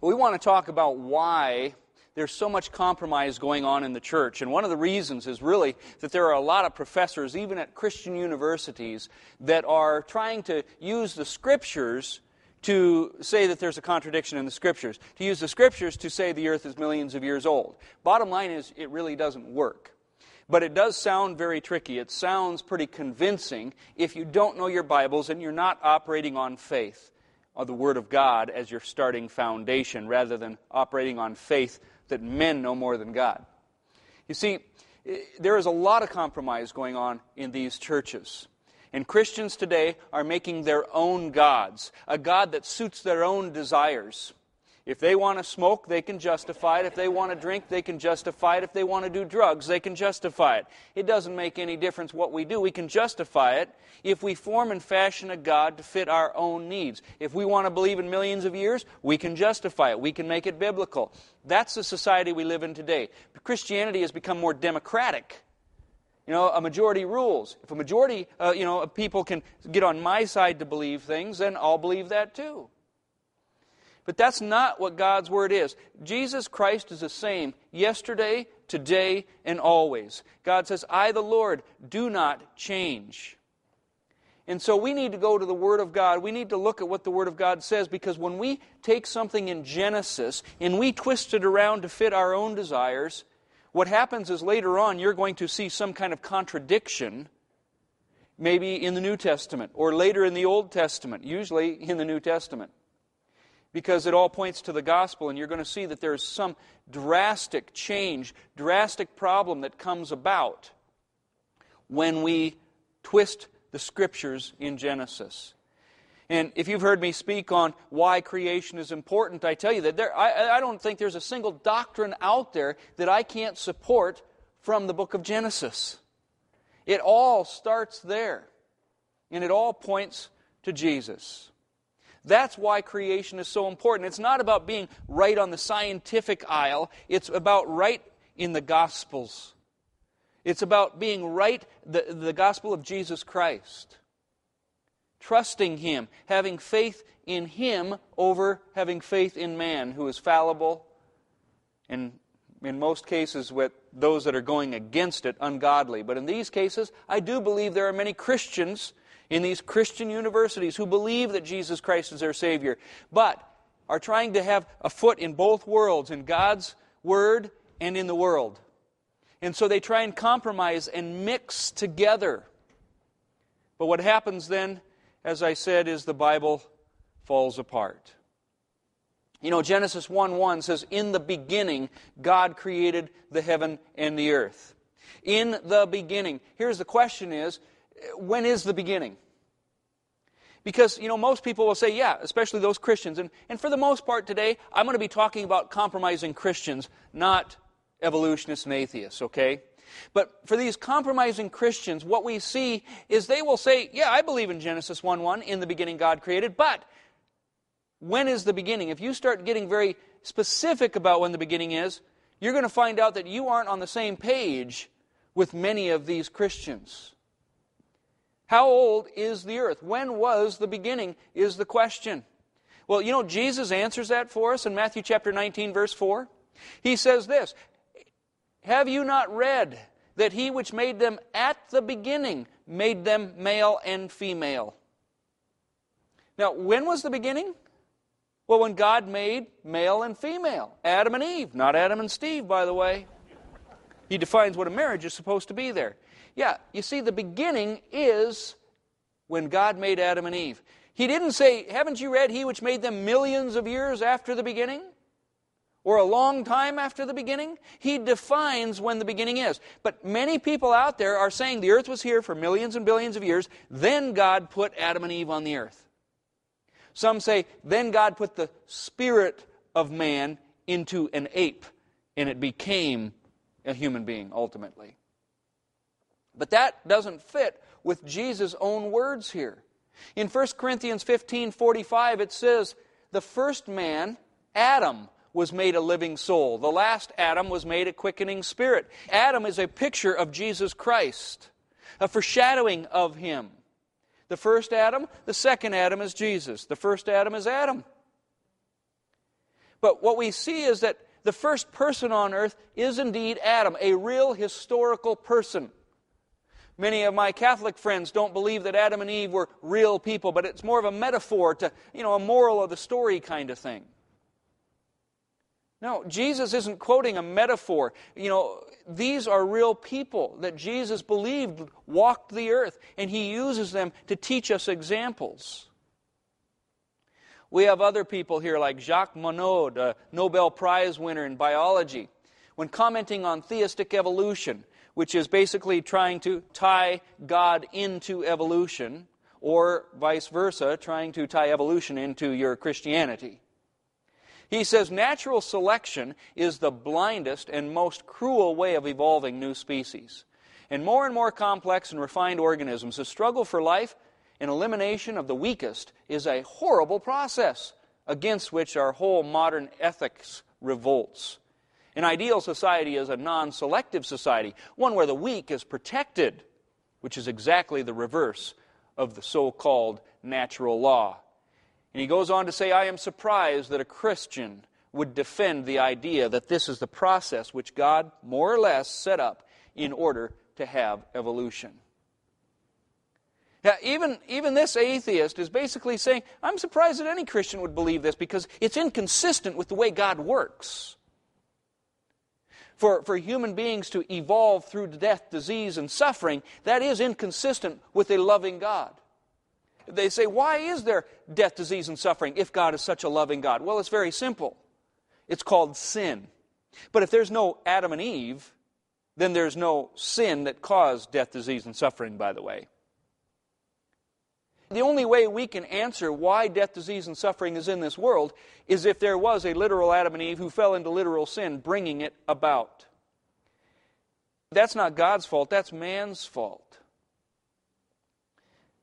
We want to talk about why there's so much compromise going on in the church. And one of the reasons is really that there are a lot of professors, even at Christian universities, that are trying to use the scriptures to say that there's a contradiction in the scriptures, to use the scriptures to say the earth is millions of years old. Bottom line is, it really doesn't work. But it does sound very tricky. It sounds pretty convincing if you don't know your Bibles and you're not operating on faith, the Word of God as your starting foundation, rather than operating on faith that men know more than God. You see, eh, there is a lot of compromise going on in these churches. And Christians today are making their own gods, a God that suits their own desires. If they want to smoke, they can justify it. If they want to drink, they can justify it. If they want to do drugs, they can justify it. It doesn't make any difference what we do. We can justify it if we form and fashion a God to fit our own needs. If we want to believe in millions of years, we can justify it. We can make it biblical. That's the society we live in today. Christianity has become more democratic. You know, a majority rules. If a majority, uh, you know, of people can get on my side to believe things, then I'll believe that too. But that's not what God's Word is. Jesus Christ is the same yesterday, today, and always. God says, I, the Lord, do not change. And so we need to go to the Word of God. We need to look at what the Word of God says because when we take something in Genesis and we twist it around to fit our own desires, what happens is later on you're going to see some kind of contradiction, maybe in the New Testament or later in the Old Testament, usually in the New Testament because it all points to the gospel, and you're going to see that there's some drastic change, drastic problem that comes about when we twist the scriptures in Genesis. And if you've heard me speak on why creation is important, I tell you that there, I, I don't think there's a single doctrine out there that I can't support from the book of Genesis. It all starts there, and it all points to Jesus. That's why creation is so important. It's not about being right on the scientific aisle, it's about right in the Gospels. It's about being right, the, the gospel of Jesus Christ. Trusting Him, having faith in Him over having faith in man who is fallible and in most cases with those that are going against it ungodly. But in these cases, I do believe there are many Christians in these Christian universities who believe that Jesus Christ is their Savior, but are trying to have a foot in both worlds, in God's Word and in the world. And so they try and compromise and mix together. But what happens then, as I said, is the Bible falls apart. You know, Genesis 1 1 says, In the beginning, God created the heaven and the earth. In the beginning. Here's the question is when is the beginning? Because, you know, most people will say, yeah, especially those Christians. And, and for the most part today, I'm going to be talking about compromising Christians, not evolutionists and atheists, okay? But for these compromising Christians, what we see is they will say, yeah, I believe in Genesis 1 1, in the beginning God created, but when is the beginning? If you start getting very specific about when the beginning is, you're going to find out that you aren't on the same page with many of these Christians. How old is the earth? When was the beginning? Is the question. Well, you know, Jesus answers that for us in Matthew chapter 19, verse 4. He says this Have you not read that he which made them at the beginning made them male and female? Now, when was the beginning? Well, when God made male and female, Adam and Eve, not Adam and Steve, by the way. He defines what a marriage is supposed to be there. Yeah, you see, the beginning is when God made Adam and Eve. He didn't say, Haven't you read He which made them millions of years after the beginning? Or a long time after the beginning? He defines when the beginning is. But many people out there are saying the earth was here for millions and billions of years, then God put Adam and Eve on the earth. Some say, then God put the spirit of man into an ape, and it became a human being ultimately. But that doesn't fit with Jesus' own words here. In 1 Corinthians 15 45, it says, The first man, Adam, was made a living soul. The last Adam was made a quickening spirit. Adam is a picture of Jesus Christ, a foreshadowing of him. The first Adam, the second Adam is Jesus. The first Adam is Adam. But what we see is that the first person on earth is indeed Adam, a real historical person. Many of my Catholic friends don't believe that Adam and Eve were real people, but it's more of a metaphor to, you know, a moral of the story kind of thing. No, Jesus isn't quoting a metaphor. You know, these are real people that Jesus believed walked the earth, and he uses them to teach us examples. We have other people here like Jacques Monod, a Nobel Prize winner in biology. When commenting on theistic evolution, which is basically trying to tie God into evolution, or vice versa, trying to tie evolution into your Christianity. He says natural selection is the blindest and most cruel way of evolving new species. And more and more complex and refined organisms, the struggle for life and elimination of the weakest is a horrible process against which our whole modern ethics revolts. An ideal society is a non selective society, one where the weak is protected, which is exactly the reverse of the so called natural law. And he goes on to say, I am surprised that a Christian would defend the idea that this is the process which God more or less set up in order to have evolution. Now, even, even this atheist is basically saying, I'm surprised that any Christian would believe this because it's inconsistent with the way God works. For, for human beings to evolve through death, disease, and suffering, that is inconsistent with a loving God. They say, why is there death, disease, and suffering if God is such a loving God? Well, it's very simple. It's called sin. But if there's no Adam and Eve, then there's no sin that caused death, disease, and suffering, by the way. The only way we can answer why death, disease, and suffering is in this world is if there was a literal Adam and Eve who fell into literal sin, bringing it about. That's not God's fault, that's man's fault.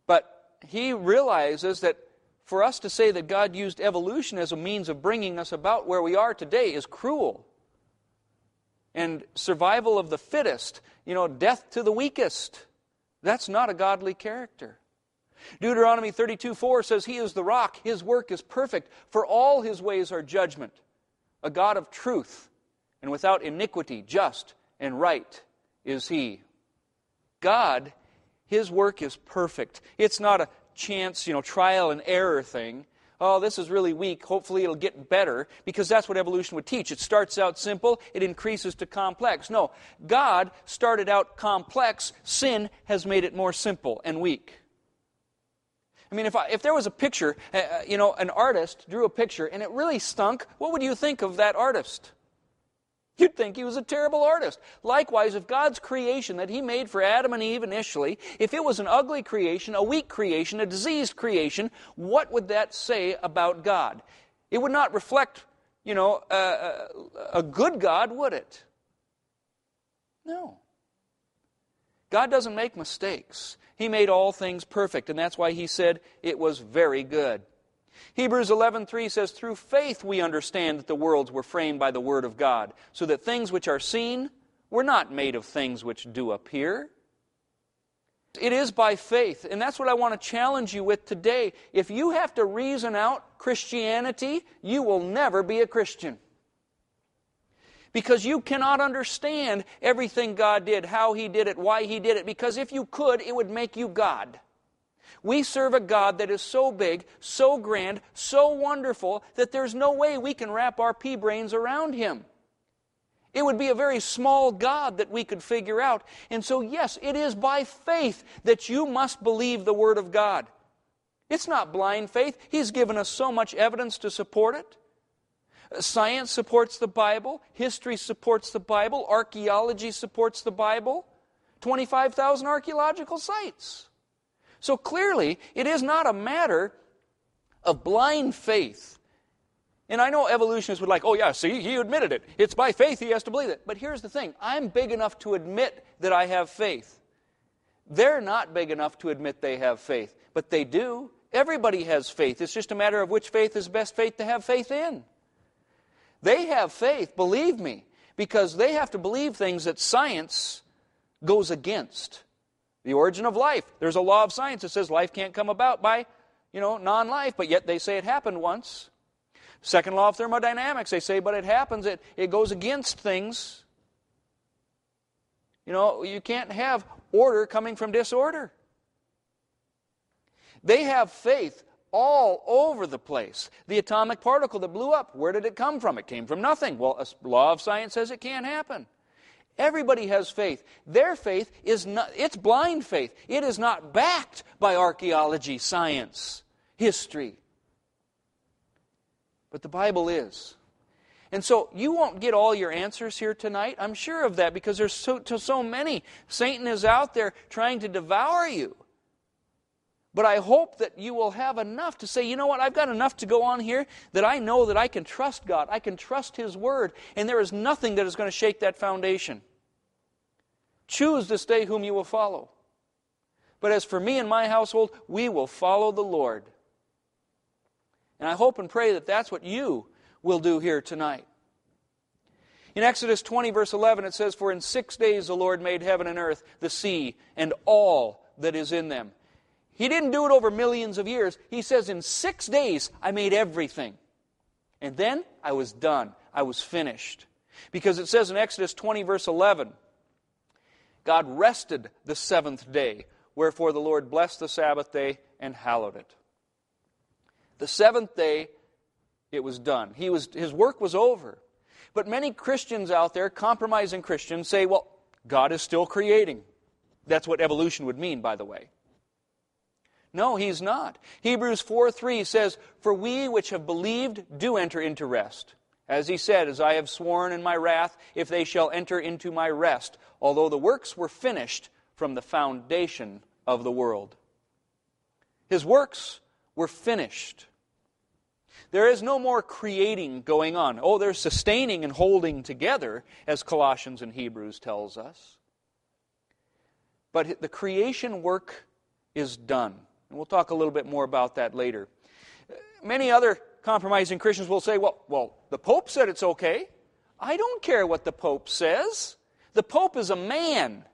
But he realizes that for us to say that God used evolution as a means of bringing us about where we are today is cruel. And survival of the fittest, you know, death to the weakest, that's not a godly character. Deuteronomy 32 4 says, He is the rock, His work is perfect, for all His ways are judgment. A God of truth, and without iniquity, just and right is He. God his work is perfect. It's not a chance, you know, trial and error thing. Oh, this is really weak. Hopefully it'll get better because that's what evolution would teach. It starts out simple, it increases to complex. No, God started out complex. Sin has made it more simple and weak. I mean, if, I, if there was a picture, uh, you know, an artist drew a picture and it really stunk, what would you think of that artist? You'd think he was a terrible artist. Likewise, if God's creation that he made for Adam and Eve initially, if it was an ugly creation, a weak creation, a diseased creation, what would that say about God? It would not reflect, you know, a, a good God, would it? No. God doesn't make mistakes. He made all things perfect, and that's why he said it was very good. Hebrews 11:3 says through faith we understand that the worlds were framed by the word of God, so that things which are seen were not made of things which do appear. It is by faith, and that's what I want to challenge you with today. If you have to reason out Christianity, you will never be a Christian. Because you cannot understand everything God did, how He did it, why He did it, because if you could, it would make you God. We serve a God that is so big, so grand, so wonderful that there's no way we can wrap our pea brains around him. It would be a very small God that we could figure out. And so, yes, it is by faith that you must believe the Word of God. It's not blind faith. He's given us so much evidence to support it. Science supports the Bible, history supports the Bible, archaeology supports the Bible. 25,000 archaeological sites. So clearly, it is not a matter of blind faith. And I know evolutionists would like, oh, yeah, see, he admitted it. It's by faith he has to believe it. But here's the thing I'm big enough to admit that I have faith. They're not big enough to admit they have faith, but they do. Everybody has faith. It's just a matter of which faith is best faith to have faith in. They have faith, believe me, because they have to believe things that science goes against. The origin of life. There's a law of science that says life can't come about by, you know, non life, but yet they say it happened once. Second law of thermodynamics, they say, but it happens, it, it goes against things. You know, you can't have order coming from disorder. They have faith all over the place. The atomic particle that blew up, where did it come from? It came from nothing. Well, a law of science says it can't happen. Everybody has faith. Their faith is not, it's blind faith. It is not backed by archaeology, science, history. But the Bible is. And so you won't get all your answers here tonight. I'm sure of that because there's so, so many. Satan is out there trying to devour you. But I hope that you will have enough to say, you know what, I've got enough to go on here that I know that I can trust God. I can trust His Word. And there is nothing that is going to shake that foundation. Choose this day whom you will follow. But as for me and my household, we will follow the Lord. And I hope and pray that that's what you will do here tonight. In Exodus 20, verse 11, it says, For in six days the Lord made heaven and earth, the sea, and all that is in them. He didn't do it over millions of years. He says, In six days I made everything. And then I was done. I was finished. Because it says in Exodus 20, verse 11, God rested the seventh day, wherefore the Lord blessed the Sabbath day and hallowed it. The seventh day, it was done. He was, his work was over. But many Christians out there, compromising Christians, say, well, God is still creating. That's what evolution would mean, by the way. No, he's not. Hebrews 4 3 says, For we which have believed do enter into rest. As he said, As I have sworn in my wrath, if they shall enter into my rest, although the works were finished from the foundation of the world. His works were finished. There is no more creating going on. Oh, there's sustaining and holding together, as Colossians and Hebrews tells us. But the creation work is done. And we'll talk a little bit more about that later. Many other compromising Christians will say, well, well, the Pope said it's okay. I don't care what the Pope says. The Pope is a man.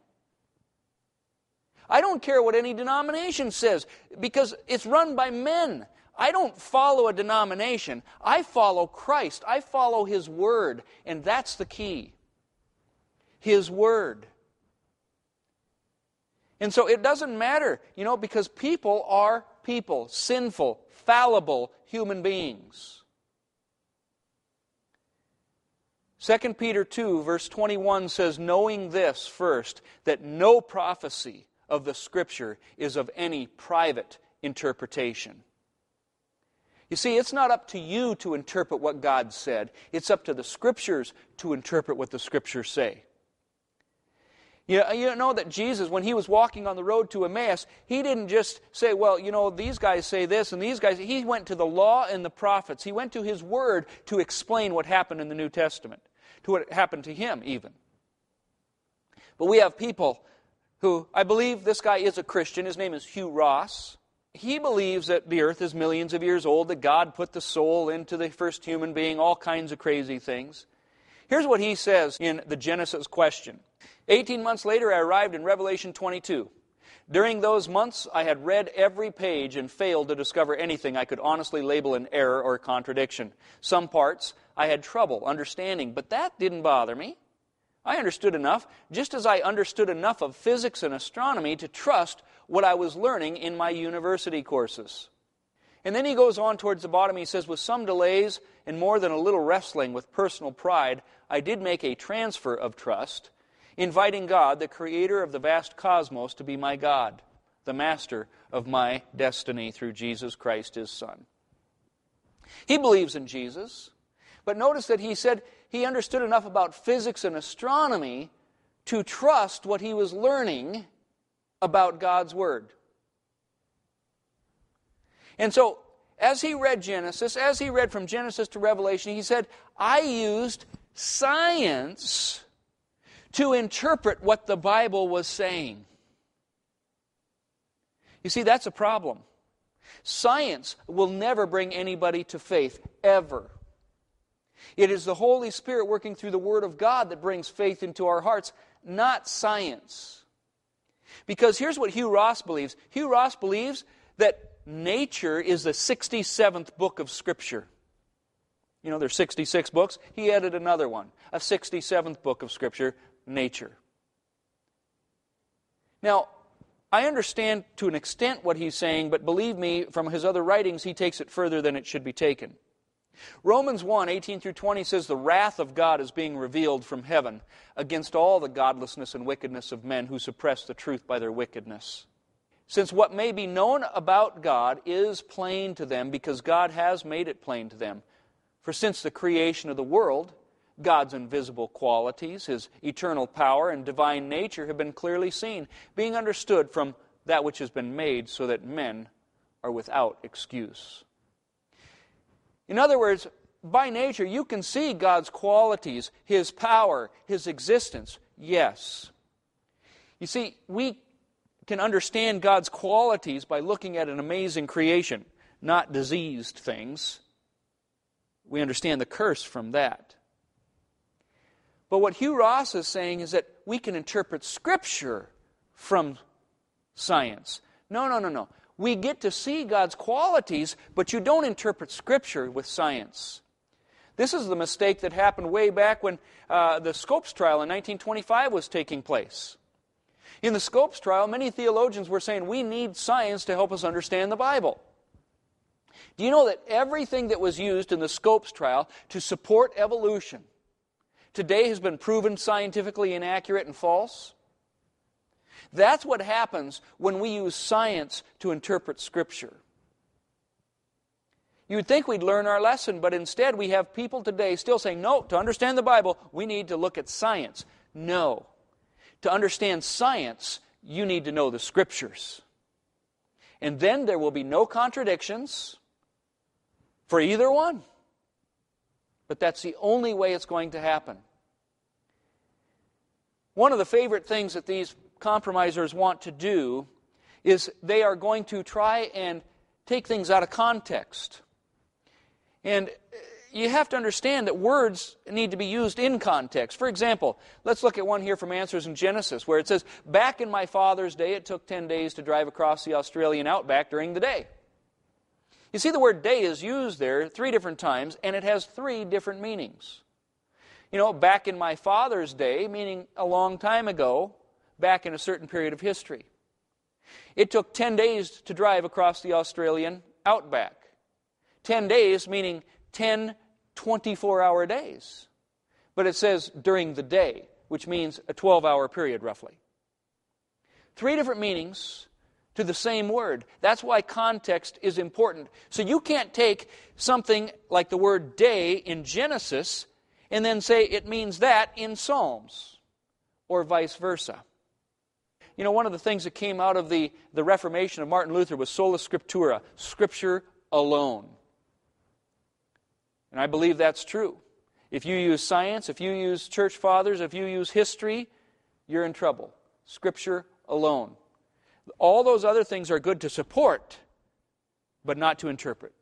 I don't care what any denomination says because it's run by men. I don't follow a denomination. I follow Christ. I follow His Word. And that's the key His Word. And so it doesn't matter, you know, because people are people, sinful, fallible human beings. 2 Peter 2, verse 21 says, Knowing this first, that no prophecy of the Scripture is of any private interpretation. You see, it's not up to you to interpret what God said, it's up to the Scriptures to interpret what the Scriptures say. You know, you know that Jesus, when he was walking on the road to Emmaus, he didn't just say, well, you know, these guys say this and these guys. He went to the law and the prophets. He went to his word to explain what happened in the New Testament, to what happened to him, even. But we have people who, I believe this guy is a Christian. His name is Hugh Ross. He believes that the earth is millions of years old, that God put the soul into the first human being, all kinds of crazy things. Here's what he says in the Genesis question 18 months later, I arrived in Revelation 22. During those months, I had read every page and failed to discover anything I could honestly label an error or contradiction. Some parts I had trouble understanding, but that didn't bother me. I understood enough, just as I understood enough of physics and astronomy to trust what I was learning in my university courses. And then he goes on towards the bottom. He says, With some delays and more than a little wrestling with personal pride, I did make a transfer of trust, inviting God, the creator of the vast cosmos, to be my God, the master of my destiny through Jesus Christ, his Son. He believes in Jesus, but notice that he said he understood enough about physics and astronomy to trust what he was learning about God's Word. And so, as he read Genesis, as he read from Genesis to Revelation, he said, I used science to interpret what the Bible was saying. You see, that's a problem. Science will never bring anybody to faith, ever. It is the Holy Spirit working through the Word of God that brings faith into our hearts, not science. Because here's what Hugh Ross believes Hugh Ross believes that nature is the 67th book of Scripture. You know, there's 66 books. He added another one, a 67th book of Scripture, nature. Now, I understand to an extent what he's saying, but believe me, from his other writings, he takes it further than it should be taken. Romans 1 18 through 20 says, The wrath of God is being revealed from heaven against all the godlessness and wickedness of men who suppress the truth by their wickedness. Since what may be known about God is plain to them because God has made it plain to them. For since the creation of the world, God's invisible qualities, his eternal power and divine nature have been clearly seen, being understood from that which has been made, so that men are without excuse. In other words, by nature, you can see God's qualities, His power, His existence. Yes. You see, we can understand God's qualities by looking at an amazing creation, not diseased things. We understand the curse from that. But what Hugh Ross is saying is that we can interpret Scripture from science. No, no, no, no. We get to see God's qualities, but you don't interpret Scripture with science. This is the mistake that happened way back when uh, the Scopes trial in 1925 was taking place. In the Scopes trial, many theologians were saying we need science to help us understand the Bible. Do you know that everything that was used in the Scopes trial to support evolution today has been proven scientifically inaccurate and false? That's what happens when we use science to interpret Scripture. You would think we'd learn our lesson, but instead we have people today still saying, no, to understand the Bible, we need to look at science. No. To understand science, you need to know the Scriptures. And then there will be no contradictions for either one. But that's the only way it's going to happen. One of the favorite things that these compromisers want to do is they are going to try and take things out of context. And you have to understand that words need to be used in context. For example, let's look at one here from Answers in Genesis where it says, Back in my father's day, it took 10 days to drive across the Australian outback during the day. You see, the word day is used there three different times, and it has three different meanings. You know, back in my father's day, meaning a long time ago, back in a certain period of history. It took 10 days to drive across the Australian outback. 10 days, meaning 10 24 hour days. But it says during the day, which means a 12 hour period roughly. Three different meanings to the same word. That's why context is important. So you can't take something like the word day in Genesis and then say it means that in Psalms, or vice versa. You know, one of the things that came out of the, the Reformation of Martin Luther was sola scriptura, scripture alone. And I believe that's true. If you use science, if you use church fathers, if you use history, you're in trouble. Scripture alone. All those other things are good to support, but not to interpret.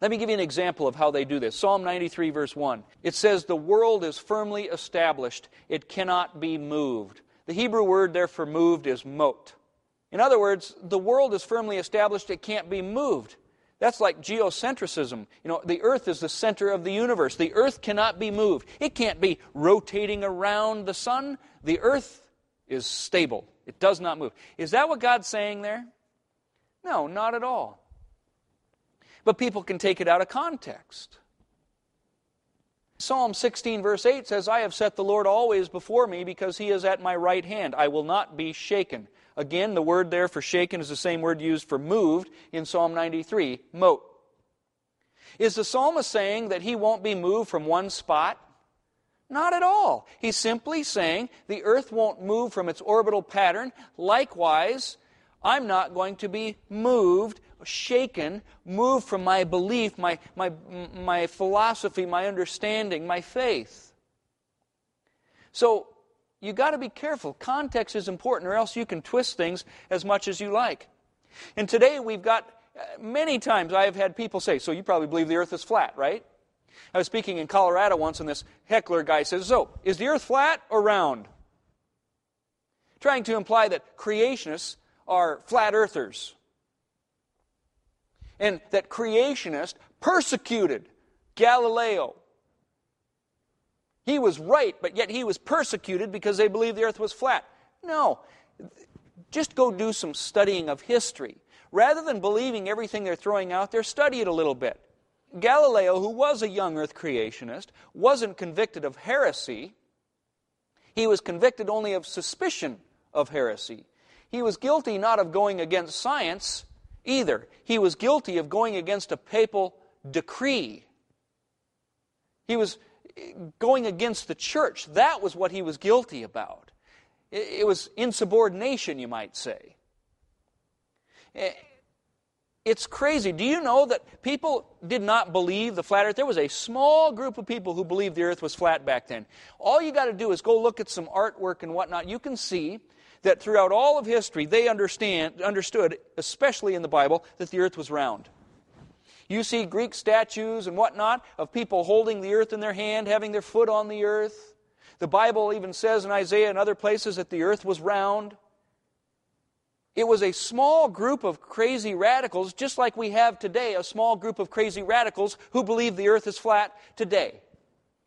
Let me give you an example of how they do this. Psalm 93, verse 1. It says, The world is firmly established, it cannot be moved. The Hebrew word there for moved is mot. In other words, the world is firmly established, it can't be moved. That's like geocentrism. You know, the earth is the center of the universe. The earth cannot be moved. It can't be rotating around the sun. The earth is stable. It does not move. Is that what God's saying there? No, not at all. But people can take it out of context. Psalm 16, verse 8 says, I have set the Lord always before me because he is at my right hand. I will not be shaken. Again, the word there for shaken is the same word used for moved in Psalm 93, mot. Is the psalmist saying that he won't be moved from one spot? Not at all. He's simply saying the earth won't move from its orbital pattern. Likewise, I'm not going to be moved shaken, moved from my belief, my, my, my philosophy, my understanding, my faith. So, you got to be careful. Context is important, or else you can twist things as much as you like. And today we've got uh, many times I've had people say, So you probably believe the earth is flat, right? I was speaking in Colorado once, and this heckler guy says, So, is the earth flat or round? Trying to imply that creationists are flat earthers and that creationists persecuted Galileo. He was right, but yet he was persecuted because they believed the earth was flat. No. Just go do some studying of history. Rather than believing everything they're throwing out there, study it a little bit. Galileo, who was a young earth creationist, wasn't convicted of heresy. He was convicted only of suspicion of heresy. He was guilty not of going against science either. He was guilty of going against a papal decree. He was going against the church. That was what he was guilty about. It was insubordination, you might say. Eh, it's crazy. Do you know that people did not believe the flat earth? There was a small group of people who believed the earth was flat back then. All you got to do is go look at some artwork and whatnot. You can see that throughout all of history, they understand, understood, especially in the Bible, that the earth was round. You see Greek statues and whatnot of people holding the earth in their hand, having their foot on the earth. The Bible even says in Isaiah and other places that the earth was round. It was a small group of crazy radicals, just like we have today, a small group of crazy radicals who believe the earth is flat today.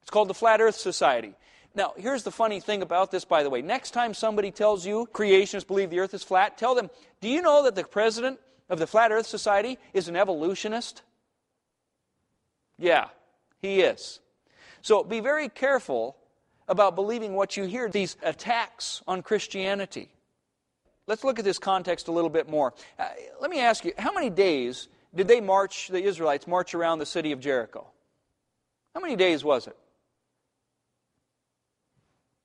It's called the Flat Earth Society. Now, here's the funny thing about this, by the way. Next time somebody tells you creationists believe the earth is flat, tell them, Do you know that the president of the Flat Earth Society is an evolutionist? Yeah, he is. So be very careful about believing what you hear, these attacks on Christianity. Let's look at this context a little bit more. Uh, let me ask you, how many days did they march, the Israelites, march around the city of Jericho? How many days was it?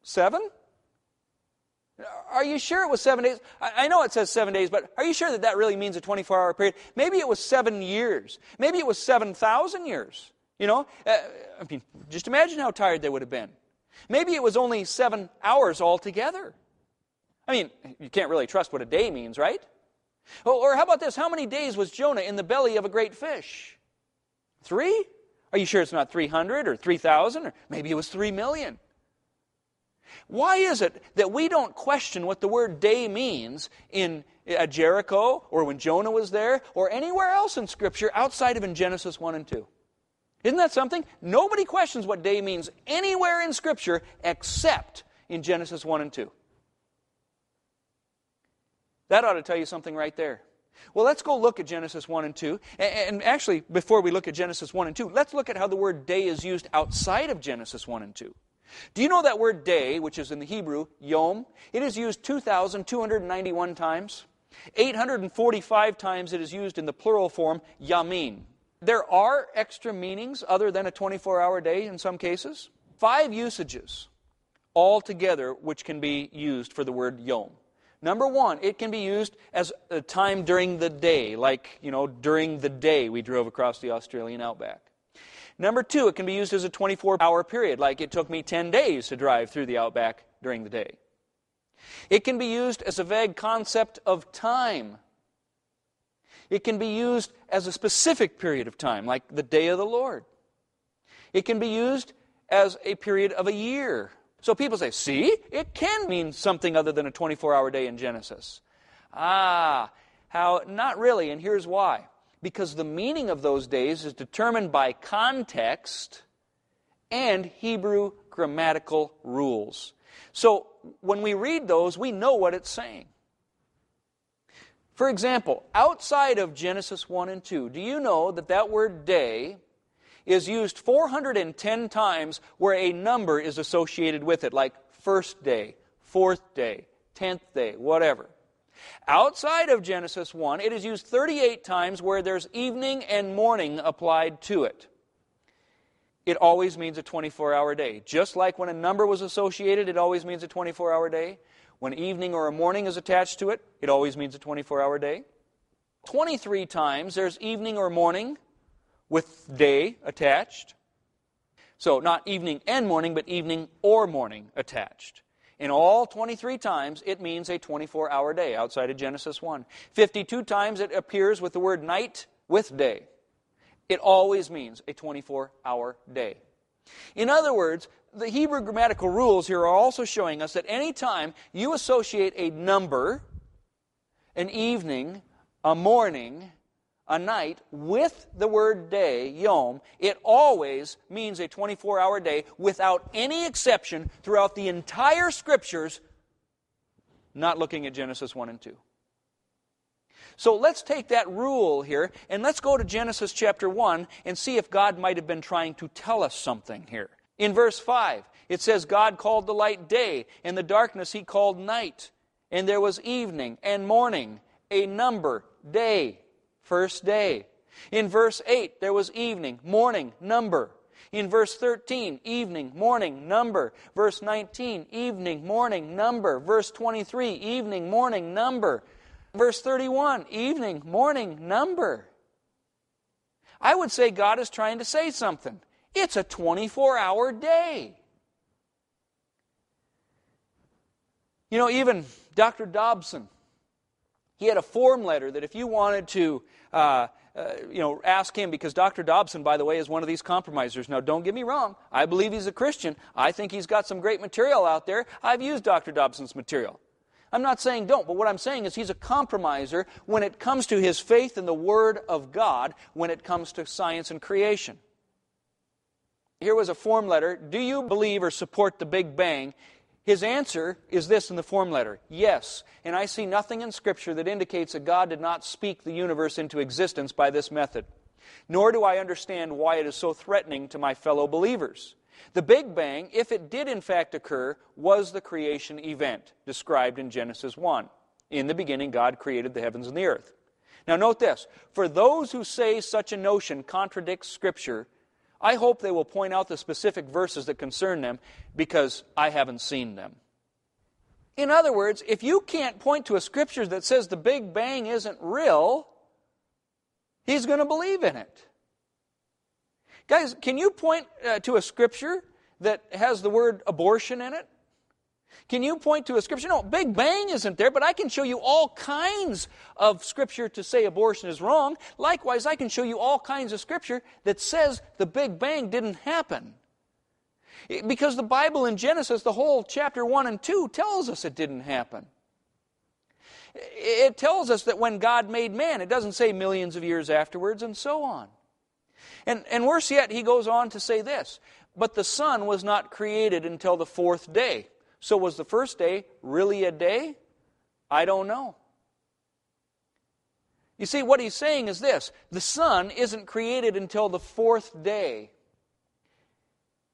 Seven? Are you sure it was seven days? I know it says seven days, but are you sure that that really means a 24 hour period? Maybe it was seven years. Maybe it was 7,000 years. You know? Uh, I mean, just imagine how tired they would have been. Maybe it was only seven hours altogether. I mean, you can't really trust what a day means, right? Or how about this? How many days was Jonah in the belly of a great fish? Three? Are you sure it's not 300 or 3,000 or maybe it was 3 million? Why is it that we don't question what the word day means in at Jericho or when Jonah was there or anywhere else in Scripture outside of in Genesis 1 and 2? Isn't that something? Nobody questions what day means anywhere in Scripture except in Genesis 1 and 2. That ought to tell you something right there. Well, let's go look at Genesis 1 and 2. And actually, before we look at Genesis 1 and 2, let's look at how the word day is used outside of Genesis 1 and 2. Do you know that word day, which is in the Hebrew, yom? It is used 2,291 times. 845 times it is used in the plural form, yamin. There are extra meanings other than a 24 hour day in some cases. Five usages altogether which can be used for the word yom. Number one, it can be used as a time during the day, like, you know, during the day we drove across the Australian outback. Number two, it can be used as a 24 hour period, like it took me 10 days to drive through the outback during the day. It can be used as a vague concept of time. It can be used as a specific period of time, like the day of the Lord. It can be used as a period of a year. So people say, see, it can mean something other than a 24 hour day in Genesis. Ah, how, not really, and here's why because the meaning of those days is determined by context and Hebrew grammatical rules. So when we read those, we know what it's saying. For example, outside of Genesis 1 and 2, do you know that that word day is used 410 times where a number is associated with it, like first day, fourth day, tenth day, whatever? Outside of Genesis 1, it is used 38 times where there's evening and morning applied to it. It always means a 24 hour day. Just like when a number was associated, it always means a 24 hour day. When evening or a morning is attached to it, it always means a 24 hour day. 23 times there's evening or morning with day attached. So, not evening and morning, but evening or morning attached. In all 23 times, it means a 24 hour day outside of Genesis 1. 52 times it appears with the word night with day. It always means a 24 hour day. In other words, the Hebrew grammatical rules here are also showing us that any time you associate a number, an evening, a morning, a night with the word day, yom, it always means a 24 hour day without any exception throughout the entire scriptures, not looking at Genesis 1 and 2. So let's take that rule here and let's go to Genesis chapter 1 and see if God might have been trying to tell us something here. In verse 5, it says, God called the light day, and the darkness he called night. And there was evening and morning, a number, day first day. In verse 8, there was evening, morning, number. In verse 13, evening, morning, number. Verse 19, evening, morning, number. Verse 23, evening, morning, number. Verse 31, evening, morning, number. I would say God is trying to say something. It's a 24 hour day. You know, even Dr. Dobson, he had a form letter that if you wanted to, uh, uh, you know, ask him, because Dr. Dobson, by the way, is one of these compromisers. Now, don't get me wrong. I believe he's a Christian. I think he's got some great material out there. I've used Dr. Dobson's material. I'm not saying don't, but what I'm saying is he's a compromiser when it comes to his faith in the Word of God, when it comes to science and creation. Here was a form letter. Do you believe or support the Big Bang? His answer is this in the form letter Yes. And I see nothing in Scripture that indicates that God did not speak the universe into existence by this method. Nor do I understand why it is so threatening to my fellow believers. The Big Bang, if it did in fact occur, was the creation event described in Genesis 1. In the beginning, God created the heavens and the earth. Now, note this for those who say such a notion contradicts Scripture, I hope they will point out the specific verses that concern them because I haven't seen them. In other words, if you can't point to a scripture that says the Big Bang isn't real, he's going to believe in it. Guys, can you point uh, to a scripture that has the word abortion in it? Can you point to a scripture? No, Big Bang isn't there, but I can show you all kinds of scripture to say abortion is wrong. Likewise, I can show you all kinds of scripture that says the Big Bang didn't happen. Because the Bible in Genesis, the whole chapter 1 and 2, tells us it didn't happen. It tells us that when God made man, it doesn't say millions of years afterwards, and so on. And, and worse yet, he goes on to say this But the sun was not created until the fourth day. So, was the first day really a day? I don't know. You see, what he's saying is this the sun isn't created until the fourth day.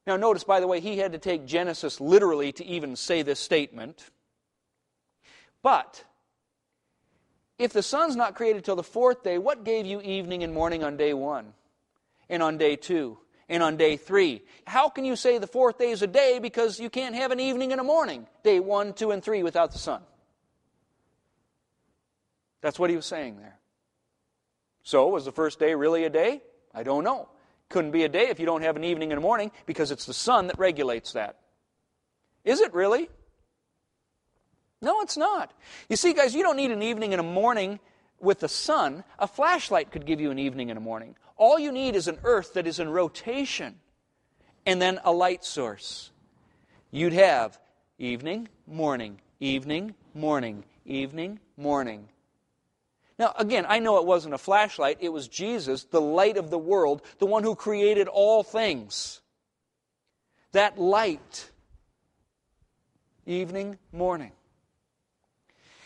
Now, notice, by the way, he had to take Genesis literally to even say this statement. But, if the sun's not created till the fourth day, what gave you evening and morning on day one and on day two and on day three. How can you say the fourth day is a day because you can't have an evening and a morning, day one, two, and three, without the sun? That's what he was saying there. So, was the first day really a day? I don't know. Couldn't be a day if you don't have an evening and a morning because it's the sun that regulates that. Is it really? No, it's not. You see, guys, you don't need an evening and a morning with the sun. A flashlight could give you an evening and a morning. All you need is an earth that is in rotation and then a light source. You'd have evening, morning, evening, morning, evening, morning. Now, again, I know it wasn't a flashlight, it was Jesus, the light of the world, the one who created all things. That light, evening, morning.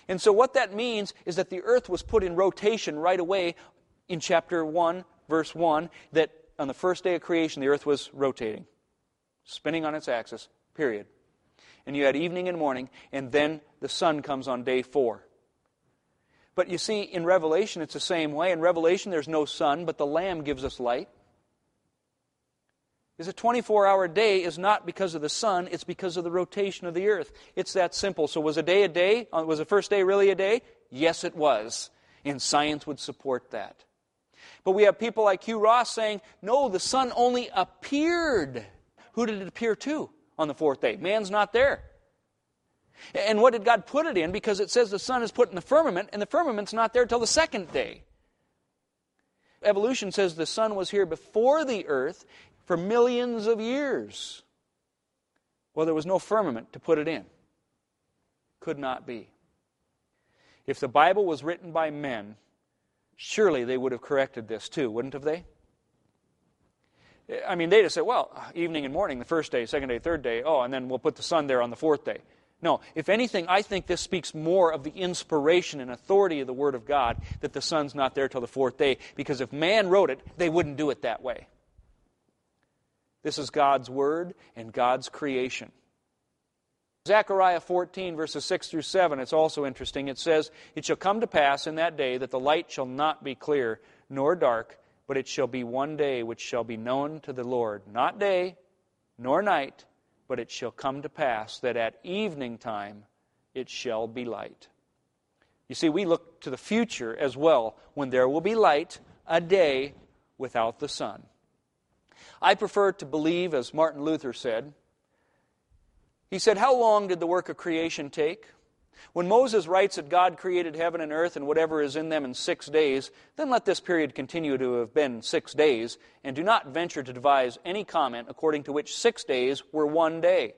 And so, what that means is that the earth was put in rotation right away in chapter 1, verse 1 that on the first day of creation, the earth was rotating, spinning on its axis, period. And you had evening and morning, and then the sun comes on day four. But you see, in Revelation, it's the same way. In Revelation, there's no sun, but the Lamb gives us light. Is a 24 hour day is not because of the sun, it's because of the rotation of the earth. It's that simple. So, was a day a day? Uh, was the first day really a day? Yes, it was. And science would support that. But we have people like Hugh Ross saying, no, the sun only appeared. Who did it appear to on the fourth day? Man's not there. And what did God put it in? Because it says the sun is put in the firmament, and the firmament's not there till the second day. Evolution says the sun was here before the earth for millions of years. Well, there was no firmament to put it in. Could not be. If the Bible was written by men, surely they would have corrected this too, wouldn't have they? I mean, they'd have said, well, evening and morning, the first day, second day, third day, oh, and then we'll put the sun there on the fourth day. No, if anything, I think this speaks more of the inspiration and authority of the Word of God that the sun's not there till the fourth day, because if man wrote it, they wouldn't do it that way. This is God's Word and God's creation. Zechariah 14, verses 6 through 7, it's also interesting. It says, It shall come to pass in that day that the light shall not be clear, nor dark, but it shall be one day which shall be known to the Lord, not day, nor night, but it shall come to pass that at evening time it shall be light. You see, we look to the future as well, when there will be light, a day without the sun. I prefer to believe, as Martin Luther said, he said, How long did the work of creation take? When Moses writes that God created heaven and earth and whatever is in them in six days, then let this period continue to have been six days, and do not venture to devise any comment according to which six days were one day.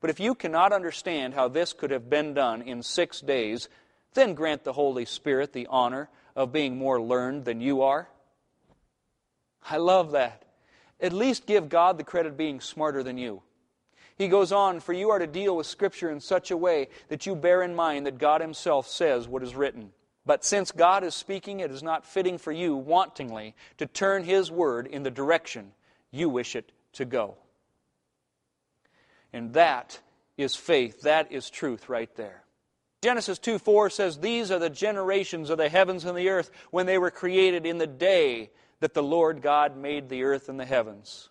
But if you cannot understand how this could have been done in six days, then grant the Holy Spirit the honor of being more learned than you are. I love that. At least give God the credit of being smarter than you. He goes on, For you are to deal with Scripture in such a way that you bear in mind that God Himself says what is written. But since God is speaking, it is not fitting for you wantingly to turn His word in the direction you wish it to go. And that is faith. That is truth right there. Genesis 2 4 says, These are the generations of the heavens and the earth when they were created in the day that the Lord God made the earth and the heavens.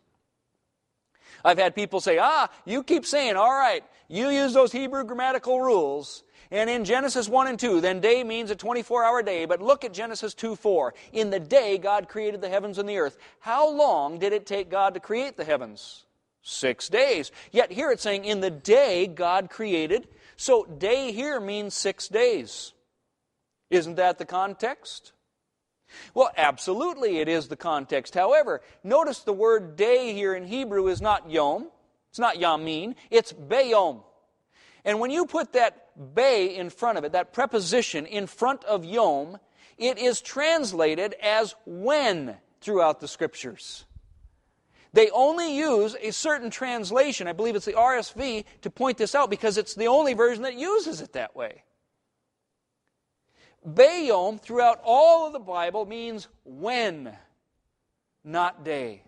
I've had people say, ah, you keep saying, all right, you use those Hebrew grammatical rules. And in Genesis 1 and 2, then day means a 24 hour day. But look at Genesis 2 4. In the day, God created the heavens and the earth. How long did it take God to create the heavens? Six days. Yet here it's saying, in the day, God created. So day here means six days. Isn't that the context? Well, absolutely it is the context. However, notice the word day here in Hebrew is not yom, it's not yamin, it's bayom. And when you put that bay in front of it, that preposition in front of yom, it is translated as when throughout the scriptures. They only use a certain translation, I believe it's the RSV, to point this out because it's the only version that uses it that way. Bayom throughout all of the Bible means when, not day.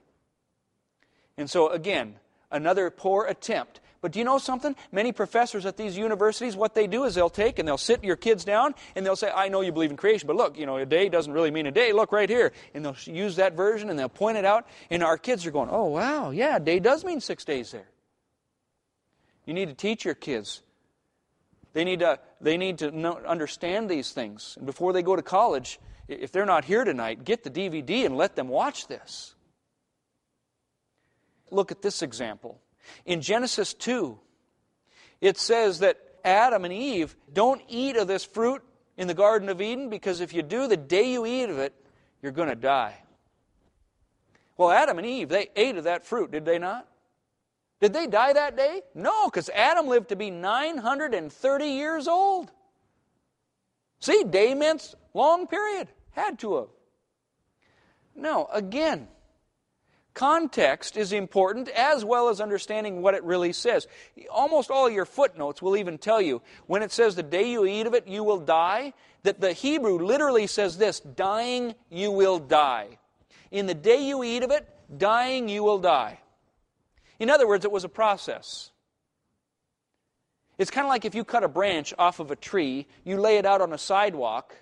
And so, again, another poor attempt. But do you know something? Many professors at these universities, what they do is they'll take and they'll sit your kids down and they'll say, I know you believe in creation, but look, you know, a day doesn't really mean a day. Look right here. And they'll use that version and they'll point it out. And our kids are going, oh, wow, yeah, day does mean six days there. You need to teach your kids they need to, they need to know, understand these things. And before they go to college, if they're not here tonight, get the DVD and let them watch this. Look at this example. In Genesis 2, it says that Adam and Eve don't eat of this fruit in the Garden of Eden because if you do, the day you eat of it, you're going to die. Well, Adam and Eve, they ate of that fruit, did they not? Did they die that day? No, because Adam lived to be 930 years old. See, day meant long period. Had to have. No, again, context is important as well as understanding what it really says. Almost all your footnotes will even tell you when it says the day you eat of it, you will die, that the Hebrew literally says this dying, you will die. In the day you eat of it, dying, you will die. In other words, it was a process. It's kind of like if you cut a branch off of a tree, you lay it out on a sidewalk,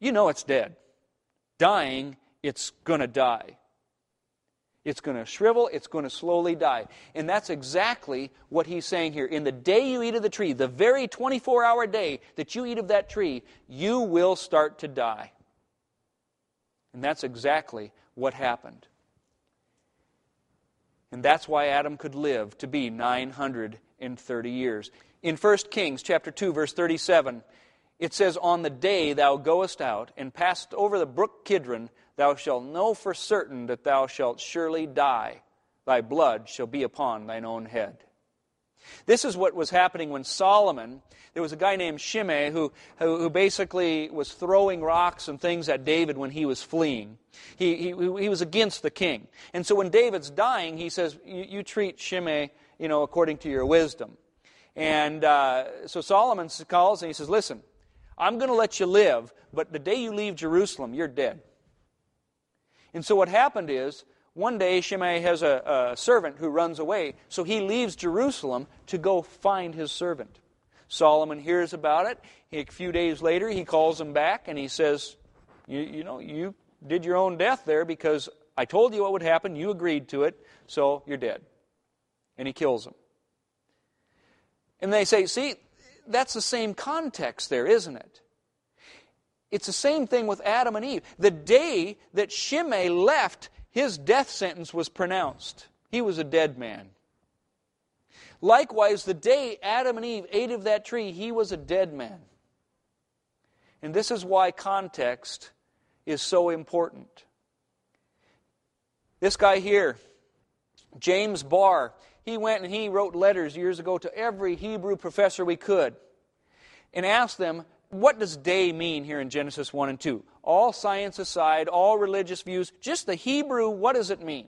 you know it's dead. Dying, it's going to die. It's going to shrivel, it's going to slowly die. And that's exactly what he's saying here. In the day you eat of the tree, the very 24 hour day that you eat of that tree, you will start to die. And that's exactly what happened. And that's why Adam could live to be 930 years. In 1 Kings chapter 2 verse 37, it says, "On the day thou goest out and passest over the brook Kidron, thou shalt know for certain that thou shalt surely die. Thy blood shall be upon thine own head." This is what was happening when Solomon, there was a guy named Shimei who, who, who basically was throwing rocks and things at David when he was fleeing. He, he, he was against the king. And so when David's dying, he says, You, treat Shimei you know, according to your wisdom. And uh, so Solomon calls and he says, Listen, I'm going to let you live, but the day you leave Jerusalem, you're dead. And so what happened is, one day Shimei has a, a, servant who runs away, so he leaves Jerusalem to go find his servant. Solomon hears about it. a few days later, he calls him back and he says, you, you know, you did your own death there because I told you what would happen. You agreed to it, so you're dead. And he kills him. And they say, see, that's the same context there, isn't it? It's the same thing with Adam and Eve. The day that Shimei left, his death sentence was pronounced. He was a dead man. Likewise, the day Adam and Eve ate of that tree, he was a dead man. And this is why context is so important. This guy here, James Barr, he went and he wrote letters years ago to every Hebrew professor we could and asked them, what does day mean here in Genesis 1 and 2? All science aside, all religious views, just the Hebrew, what does it mean?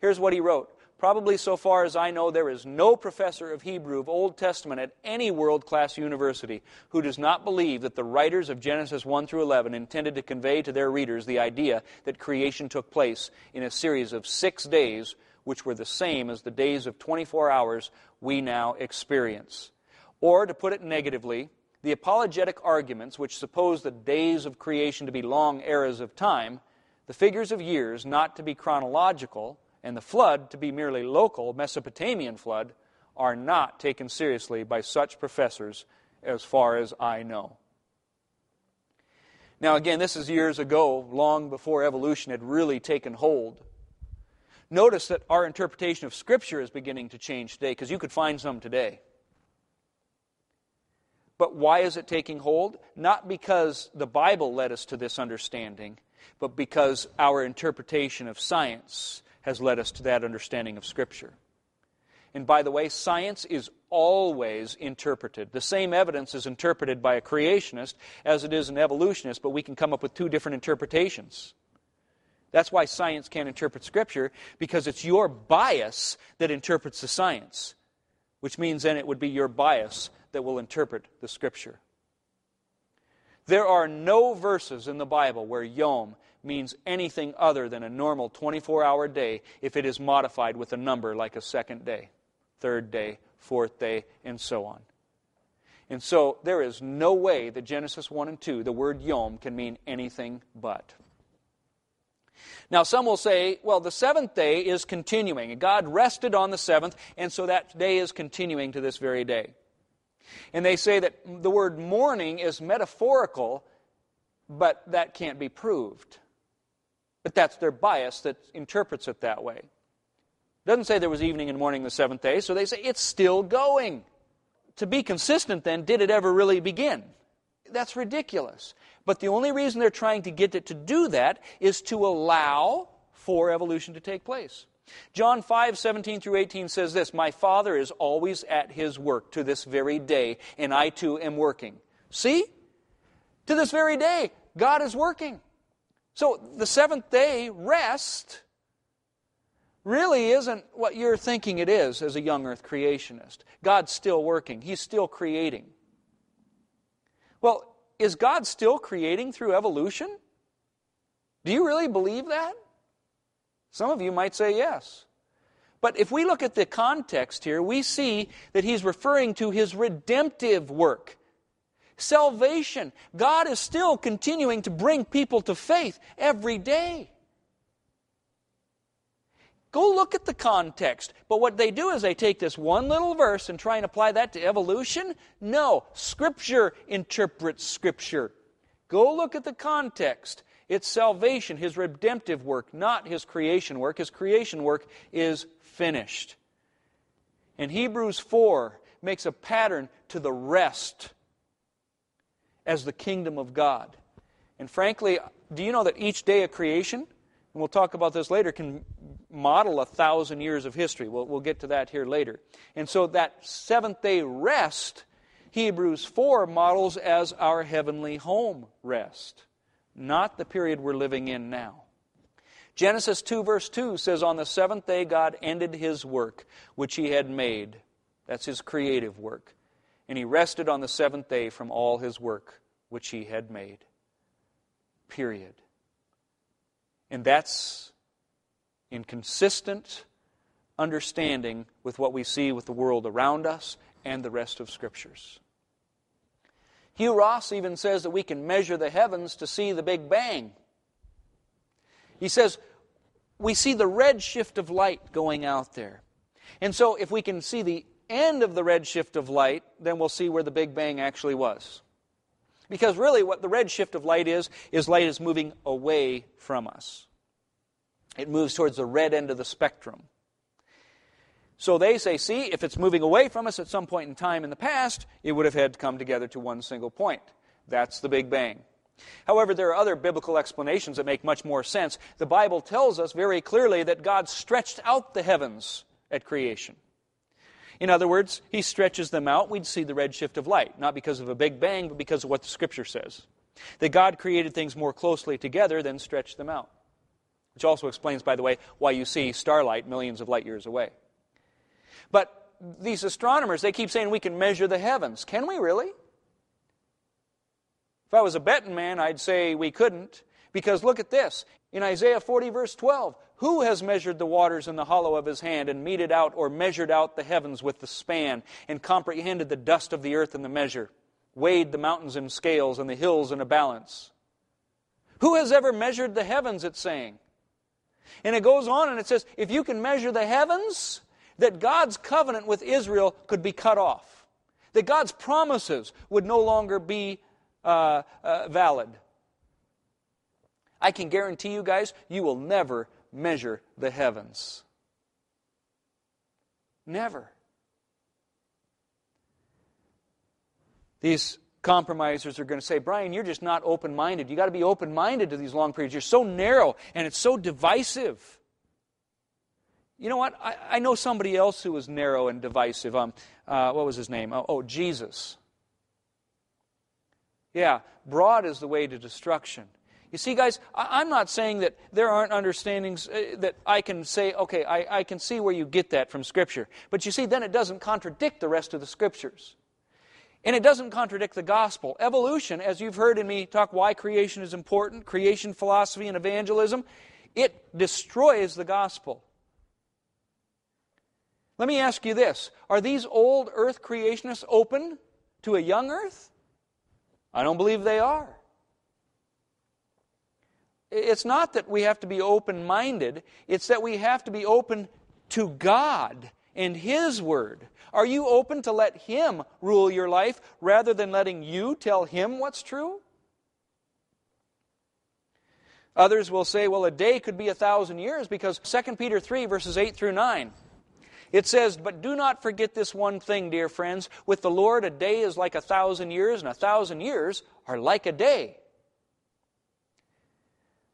Here's what he wrote. Probably so far as I know, there is no professor of Hebrew of Old Testament at any world class university who does not believe that the writers of Genesis 1 through 11 intended to convey to their readers the idea that creation took place in a series of six days, which were the same as the days of 24 hours we now experience. Or, to put it negatively, the apologetic arguments, which suppose the days of creation to be long eras of time, the figures of years not to be chronological, and the flood to be merely local, Mesopotamian flood, are not taken seriously by such professors as far as I know. Now, again, this is years ago, long before evolution had really taken hold. Notice that our interpretation of Scripture is beginning to change today, because you could find some today. But why is it taking hold? Not because the Bible led us to this understanding, but because our interpretation of science has led us to that understanding of Scripture. And by the way, science is always interpreted. The same evidence is interpreted by a creationist as it is an evolutionist, but we can come up with two different interpretations. That's why science can't interpret Scripture, because it's your bias that interprets the science, which means then it would be your bias that will interpret the Scripture. There are no verses in the Bible where yom means anything other than a normal 24 hour day if it is modified with a number like a second day, third day, fourth day, and so on. And so there is no way that Genesis 1 and 2, the word yom, can mean anything but. Now, some will say, well, the seventh day is continuing. God rested on the seventh, and so that day is continuing to this very day. And they say that the word morning is metaphorical, but that can't be proved. But that's their bias that interprets it that way. It doesn't say there was evening and morning the seventh day, so they say it's still going. To be consistent, then, did it ever really begin? That's ridiculous. But the only reason they're trying to get it to do that is to allow for evolution to take place. John 5, 17 through 18 says this My Father is always at his work to this very day, and I too am working. See? To this very day, God is working. So the seventh day rest really isn't what you're thinking it is as a young earth creationist. God's still working, He's still creating. Well, is God still creating through evolution? Do you really believe that? Some of you might say yes. But if we look at the context here, we see that he's referring to his redemptive work. Salvation. God is still continuing to bring people to faith every day. Go look at the context. But what they do is they take this one little verse and try and apply that to evolution. No, Scripture interprets Scripture. Go look at the context. It's salvation, his redemptive work, not his creation work. His creation work is finished. And Hebrews 4 makes a pattern to the rest as the kingdom of God. And frankly, do you know that each day of creation, and we'll talk about this later, can model a thousand years of history. We'll, we'll get to that here later. And so that seventh day rest, Hebrews 4 models as our heavenly home rest, not the period we're living in now. Genesis 2, verse 2 says, On the seventh day, God ended his work which he had made. That's his creative work. And he rested on the seventh day from all his work which he had made. Period. And that's in consistent understanding with what we see with the world around us and the rest of Scriptures. Hugh Ross even says that we can measure the heavens to see the Big Bang. He says, we see the red shift of light going out there. And so, if we can see the end of the red shift of light, then we'll see where the Big Bang actually was. Because really, what the red shift of light is, is light is moving away from us. It moves towards the red end of the spectrum. So they say, see, if it's moving away from us at some point in time in the past, it would have had to come together to one single point. That's the Big Bang. However, there are other biblical explanations that make much more sense. The Bible tells us very clearly that God stretched out the heavens at creation. In other words, He stretches them out. We'd see the redshift of light, not because of a Big Bang, but because of what the Scripture says. That God created things more closely together than stretched them out. Which also explains, by the way, why you see starlight millions of light years away. But these astronomers, they keep saying we can measure the heavens. Can we really? If I was a betting man, I'd say we couldn't. Because look at this. In Isaiah 40, verse 12, who has measured the waters in the hollow of his hand, and meted out or measured out the heavens with the span, and comprehended the dust of the earth in the measure, weighed the mountains in scales, and the hills in a balance? Who has ever measured the heavens, it's saying? And it goes on and it says, if you can measure the heavens, that God's covenant with Israel could be cut off, that God's promises would no longer be uh, uh, valid. I can guarantee you guys, you will never measure the heavens. Never. These compromisers are going to say, Brian, you're just not open minded. You've got to be open minded to these long periods. You're so narrow and it's so divisive. You know what? I, I know somebody else who was narrow and divisive. Um, uh, what was his name? Oh, oh, Jesus. Yeah, broad is the way to destruction. You see, guys, I, am not saying that there aren't understandings uh, that I can say, okay, I, I can see where you get that from Scripture. But you see, then it doesn't contradict the rest of the Scriptures. And it doesn't contradict the gospel. Evolution, as you've heard in me talk why creation is important, creation philosophy and evangelism, it destroys the gospel. Let me ask you this Are these old earth creationists open to a young earth? I don't believe they are. It's not that we have to be open minded, it's that we have to be open to God and His Word. Are you open to let Him rule your life rather than letting you tell Him what's true? Others will say, well, a day could be a thousand years because 2 Peter 3, verses 8 through 9. It says, But do not forget this one thing, dear friends. With the Lord, a day is like a thousand years, and a thousand years are like a day.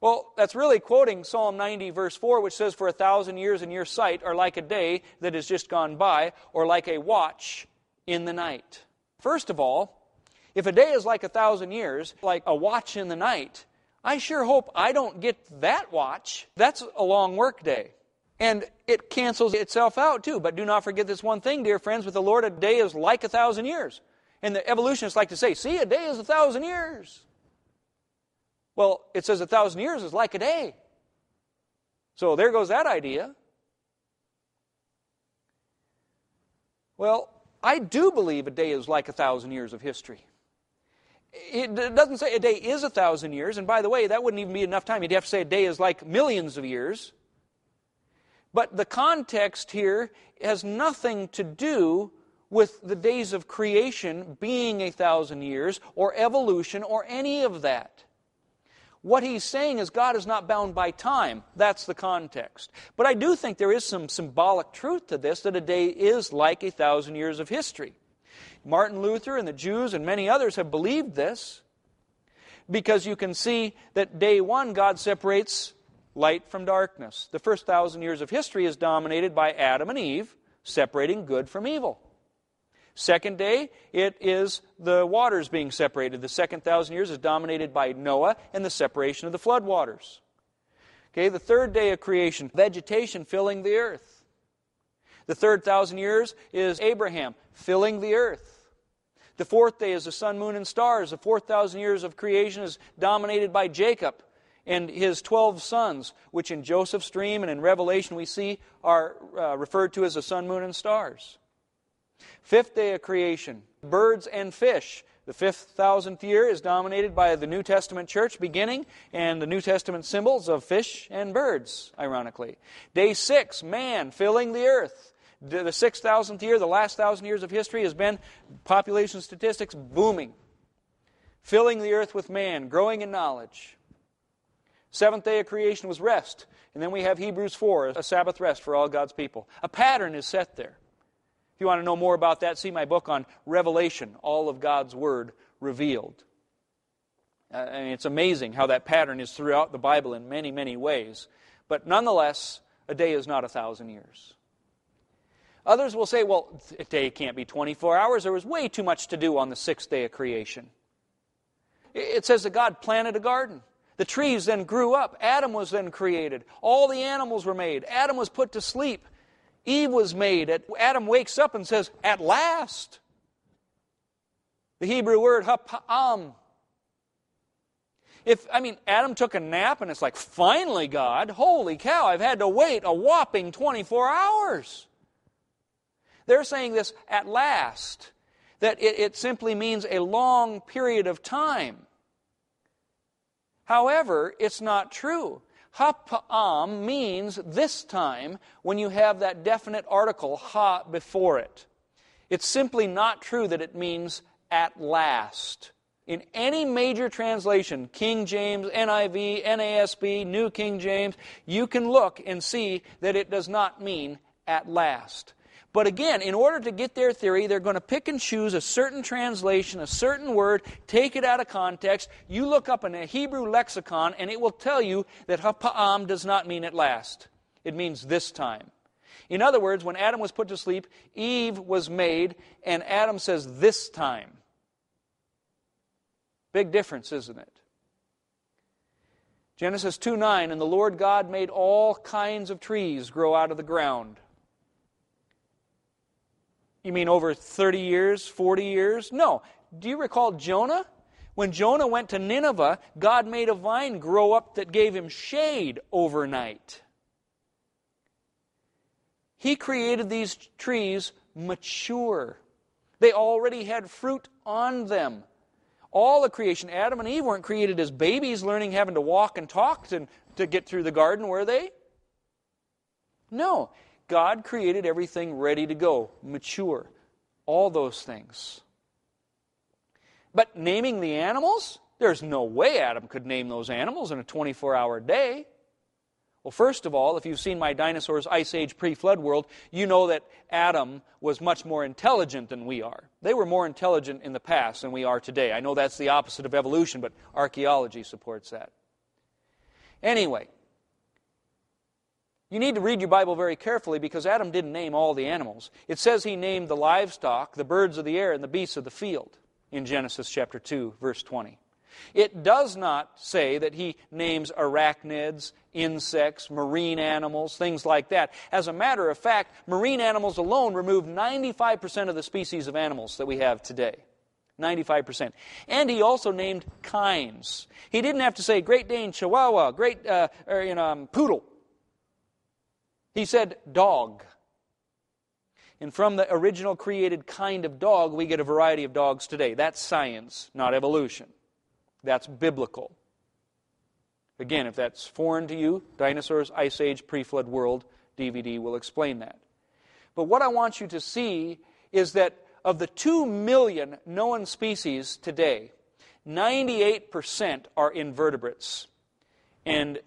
Well, that's really quoting Psalm 90, verse 4, which says, For a thousand years in your sight are like a day that has just gone by, or like a watch in the night. First of all, if a day is like a thousand years, like a watch in the night, I sure hope I don't get that watch. That's a long work day. And it cancels itself out too. But do not forget this one thing, dear friends. With the Lord, a day is like a thousand years. And the evolutionists like to say, see, a day is a thousand years. Well, it says a thousand years is like a day. So there goes that idea. Well, I do believe a day is like a thousand years of history. It doesn't say a day is a thousand years, and by the way, that wouldn't even be enough time. You'd have to say a day is like millions of years. But the context here has nothing to do with the days of creation being a thousand years or evolution or any of that. What he's saying is God is not bound by time. That's the context. But I do think there is some symbolic truth to this that a day is like a thousand years of history. Martin Luther and the Jews and many others have believed this because you can see that day one God separates light from darkness. The first thousand years of history is dominated by Adam and Eve separating good from evil. Second day, it is the waters being separated. The second thousand years is dominated by Noah and the separation of the flood waters. Okay, the third day of creation, vegetation filling the earth. The third thousand years is Abraham filling the earth. The fourth day is the sun, moon, and stars. The fourth thousand years of creation is dominated by Jacob and his 12 sons, which in Joseph's dream and in Revelation we see are uh, referred to as the sun, moon, and stars. Fifth day of creation, birds and fish. The fifth thousandth year is dominated by the New Testament church beginning and the New Testament symbols of fish and birds, ironically. Day six, man filling the earth. The, six thousandth year, the last thousand years of history, has been population statistics booming, filling the earth with man, growing in knowledge. Seventh day of creation was rest. And then we have Hebrews 4, a Sabbath rest for all God's people. A pattern is set there. If you want to know more about that, see my book on Revelation, all of God's Word revealed. Uh, it's amazing how that pattern is throughout the Bible in many, many ways. But nonetheless, a day is not a thousand years. Others will say, well, a day can't be 24 hours. There was way too much to do on the sixth day of creation. It says that God planted a garden. The trees then grew up. Adam was then created. All the animals were made. Adam was put to sleep. Eve was made. Adam wakes up and says, At last. The Hebrew word hapam. If I mean Adam took a nap and it's like, finally, God, holy cow, I've had to wait a whopping 24 hours. They're saying this at last, that it, it simply means a long period of time. However, it's not true. Hapa'am means this time when you have that definite article, ha, before it. It's simply not true that it means at last. In any major translation, King James, NIV, NASB, New King James, you can look and see that it does not mean at last. But again, in order to get their theory, they're going to pick and choose a certain translation, a certain word, take it out of context. You look up in a Hebrew lexicon, and it will tell you that hapa'am does not mean at last. It means this time. In other words, when Adam was put to sleep, Eve was made, and Adam says this time. Big difference, isn't it? Genesis 2 9, and the Lord God made all kinds of trees grow out of the ground you mean over 30 years, 40 years? No. Do you recall Jonah? When Jonah went to Nineveh, God made a vine grow up that gave him shade overnight. He created these trees mature. They already had fruit on them. All the creation, Adam and Eve weren't created as babies learning having to walk and talk to, to get through the garden, were they? No. God created everything ready to go, mature, all those things. But naming the animals? There's no way Adam could name those animals in a 24 hour day. Well, first of all, if you've seen my Dinosaurs Ice Age pre flood world, you know that Adam was much more intelligent than we are. They were more intelligent in the past than we are today. I know that's the opposite of evolution, but archaeology supports that. Anyway, you need to read your Bible very carefully because Adam didn't name all the animals. It says he named the livestock, the birds of the air, and the beasts of the field in Genesis chapter 2, verse 20. It does not say that he names arachnids, insects, marine animals, things like that. As a matter of fact, marine animals alone remove 95% of the species of animals that we have today. 95%. And he also named kinds. He didn't have to say Great Dane, Chihuahua, Great uh, or, you know, um, Poodle. He said dog. And from the original created kind of dog, we get a variety of dogs today. That's science, not evolution. That's biblical. Again, if that's foreign to you, Dinosaurs, Ice Age, Pre Flood World DVD will explain that. But what I want you to see is that of the 2 million known species today, 98% are invertebrates. And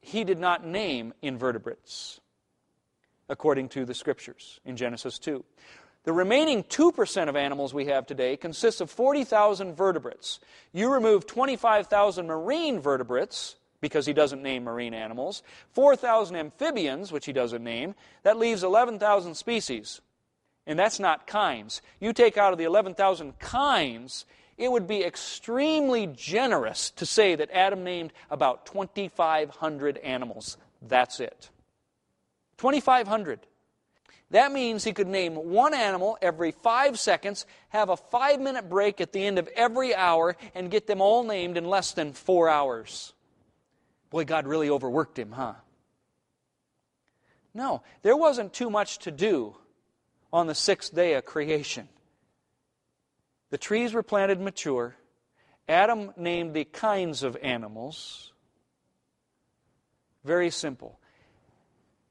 he did not name invertebrates according to the scriptures in Genesis 2. The remaining 2% of animals we have today consists of 40,000 vertebrates. You remove 25,000 marine vertebrates, because he doesn't name marine animals, 4,000 amphibians, which he doesn't name. That leaves 11,000 species. And that's not kinds. You take out of the 11,000 kinds, it would be extremely generous to say that Adam named about 2,500 animals. That's it. 2,500. That means he could name one animal every five seconds, have a five minute break at the end of every hour, and get them all named in less than four hours. Boy, God really overworked him, huh? No, there wasn't too much to do on the sixth day of creation. The trees were planted mature. Adam named the kinds of animals. Very simple.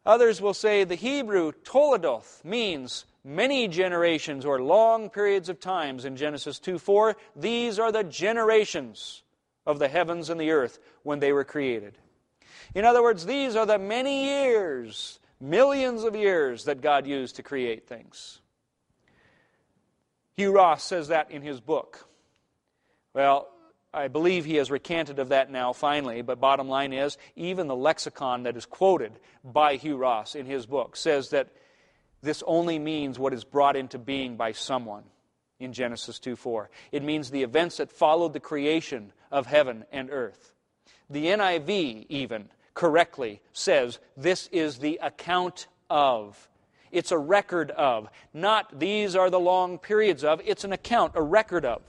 Others will say the Hebrew toledoth means many generations or long periods of times in Genesis 2 4. These are the generations of the heavens and the earth when they were created. In other words, these are the many years, millions of years that God used to create things. Hugh Ross says that in his book. Well, I believe he has recanted of that now finally, but bottom line is, even the lexicon that is quoted by Hugh Ross in his book says that this only means what is brought into being by someone in Genesis 2 4. It means the events that followed the creation of heaven and earth. The NIV, even correctly, says this is the account of. It's a record of. Not these are the long periods of. It's an account, a record of.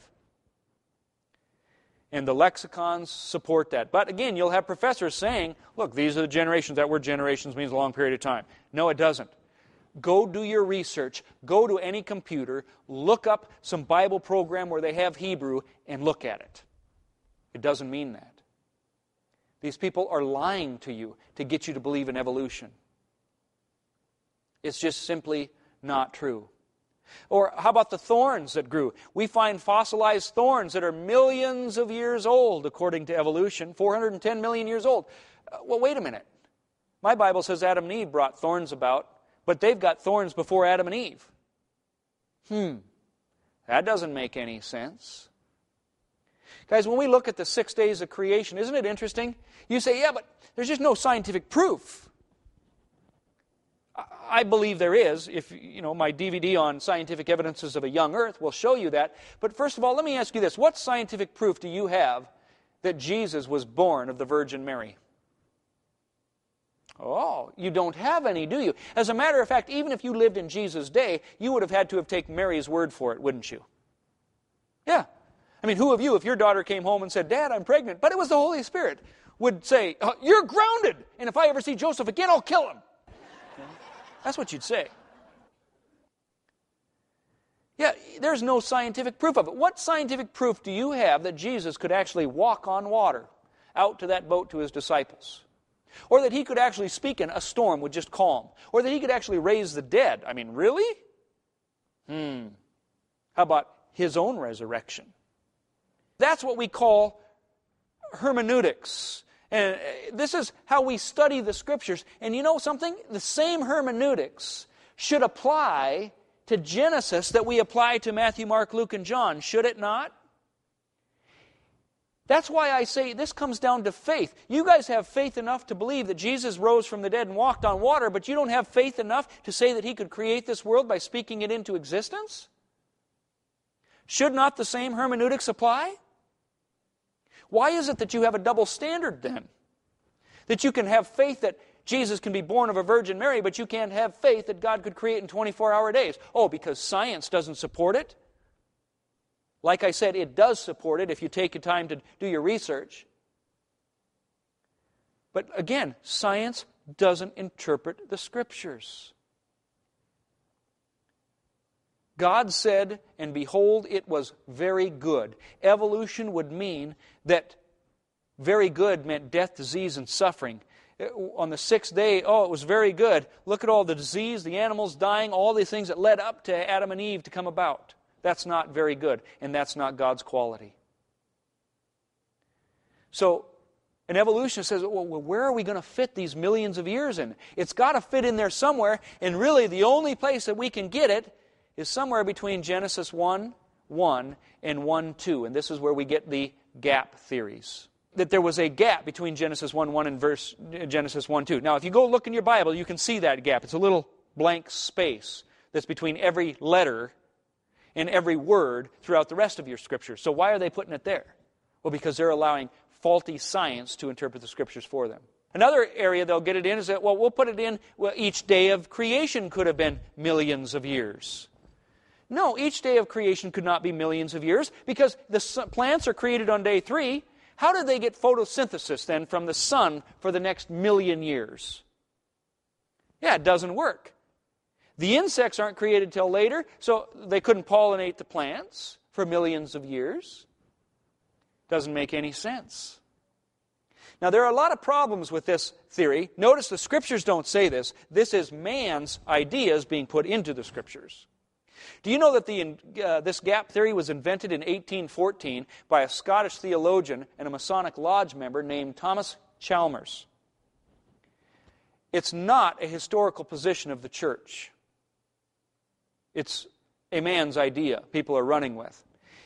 And the lexicons support that. But again, you'll have professors saying, look, these are the generations. That word generations means a long period of time. No, it doesn't. Go do your research. Go to any computer. Look up some Bible program where they have Hebrew and look at it. It doesn't mean that. These people are lying to you to get you to believe in evolution. It's just simply not true. Or how about the thorns that grew? We find fossilized thorns that are millions of years old, according to evolution, 410 million years old. Uh, well, wait a minute. My Bible says Adam and Eve brought thorns about, but they've got thorns before Adam and Eve. Hmm. That doesn't make any sense. Guys, when we look at the six days of creation, isn't it interesting? You say, yeah, but there's just no scientific proof. I believe there is. If you know, my DVD on scientific evidences of a young Earth will show you that. But first of all, let me ask you this: What scientific proof do you have that Jesus was born of the Virgin Mary? Oh, you don't have any, do you? As a matter of fact, even if you lived in Jesus' day, you would have had to have taken Mary's word for it, wouldn't you? Yeah. I mean, who of you, if your daughter came home and said, Dad, I'm pregnant, but it was the Holy Spirit, would say, oh, You're grounded, and if I ever see Joseph again, I'll kill him? That's what you'd say. Yeah, there's no scientific proof of it. What scientific proof do you have that Jesus could actually walk on water out to that boat to his disciples? Or that he could actually speak and a storm would just calm? Or that he could actually raise the dead? I mean, really? Hmm. How about his own resurrection? That's what we call hermeneutics. And uh, this is how we study the scriptures. And you know something? The same hermeneutics should apply to Genesis that we apply to Matthew, Mark, Luke, and John, should it not? That's why I say this comes down to faith. You guys have faith enough to believe that Jesus rose from the dead and walked on water, but you don't have faith enough to say that he could create this world by speaking it into existence? Should not the same hermeneutics apply? Why is it that you have a double standard then? That you can have faith that Jesus can be born of a Virgin Mary, but you can't have faith that God could create in 24 hour days. Oh, because science doesn't support it? Like I said, it does support it if you take your time to do your research. But again, science doesn't interpret the scriptures. God said, and behold, it was very good. Evolution would mean that very good meant death, disease, and suffering. Uh, on the sixth day, oh, it was very good. Look at all the disease, the animals dying, all the things that led up to Adam and Eve to come about. That's not very good, and that's not God's quality. So, an evolutionist says, well, where are we going to fit these millions of years in? It's got to fit in there somewhere, and really the only place that we can get it is somewhere between Genesis 1 1 and 1 2. And this is where we get the gap theories. that there was a gap between Genesis 1 1 and verse, Genesis 1 2. Now, if you go look in your Bible, you can see that gap. It's a little blank space that's between every letter and every word throughout the rest of your scriptures. So, why are they putting it there? Well, because they're allowing faulty science to interpret the scriptures for them. Another area they'll get it in is that, well, we'll put it in, well, each day of creation could have been millions of years. No, each day of creation could not be millions of years because the plants are created on day three. How did they get photosynthesis then from the sun for the next million years? Yeah, it doesn't work. The insects aren't created till later, so they couldn't pollinate the plants for millions of years. Doesn't make any sense. Now, there are a lot of problems with this theory. Notice the scriptures don't say this. This is man's ideas being put into the scriptures. Do you know that the, uh, this gap theory was invented in 1814 by a Scottish theologian and a Masonic Lodge member named Thomas Chalmers? It's not a historical position of the church. It's a man's idea people are running with.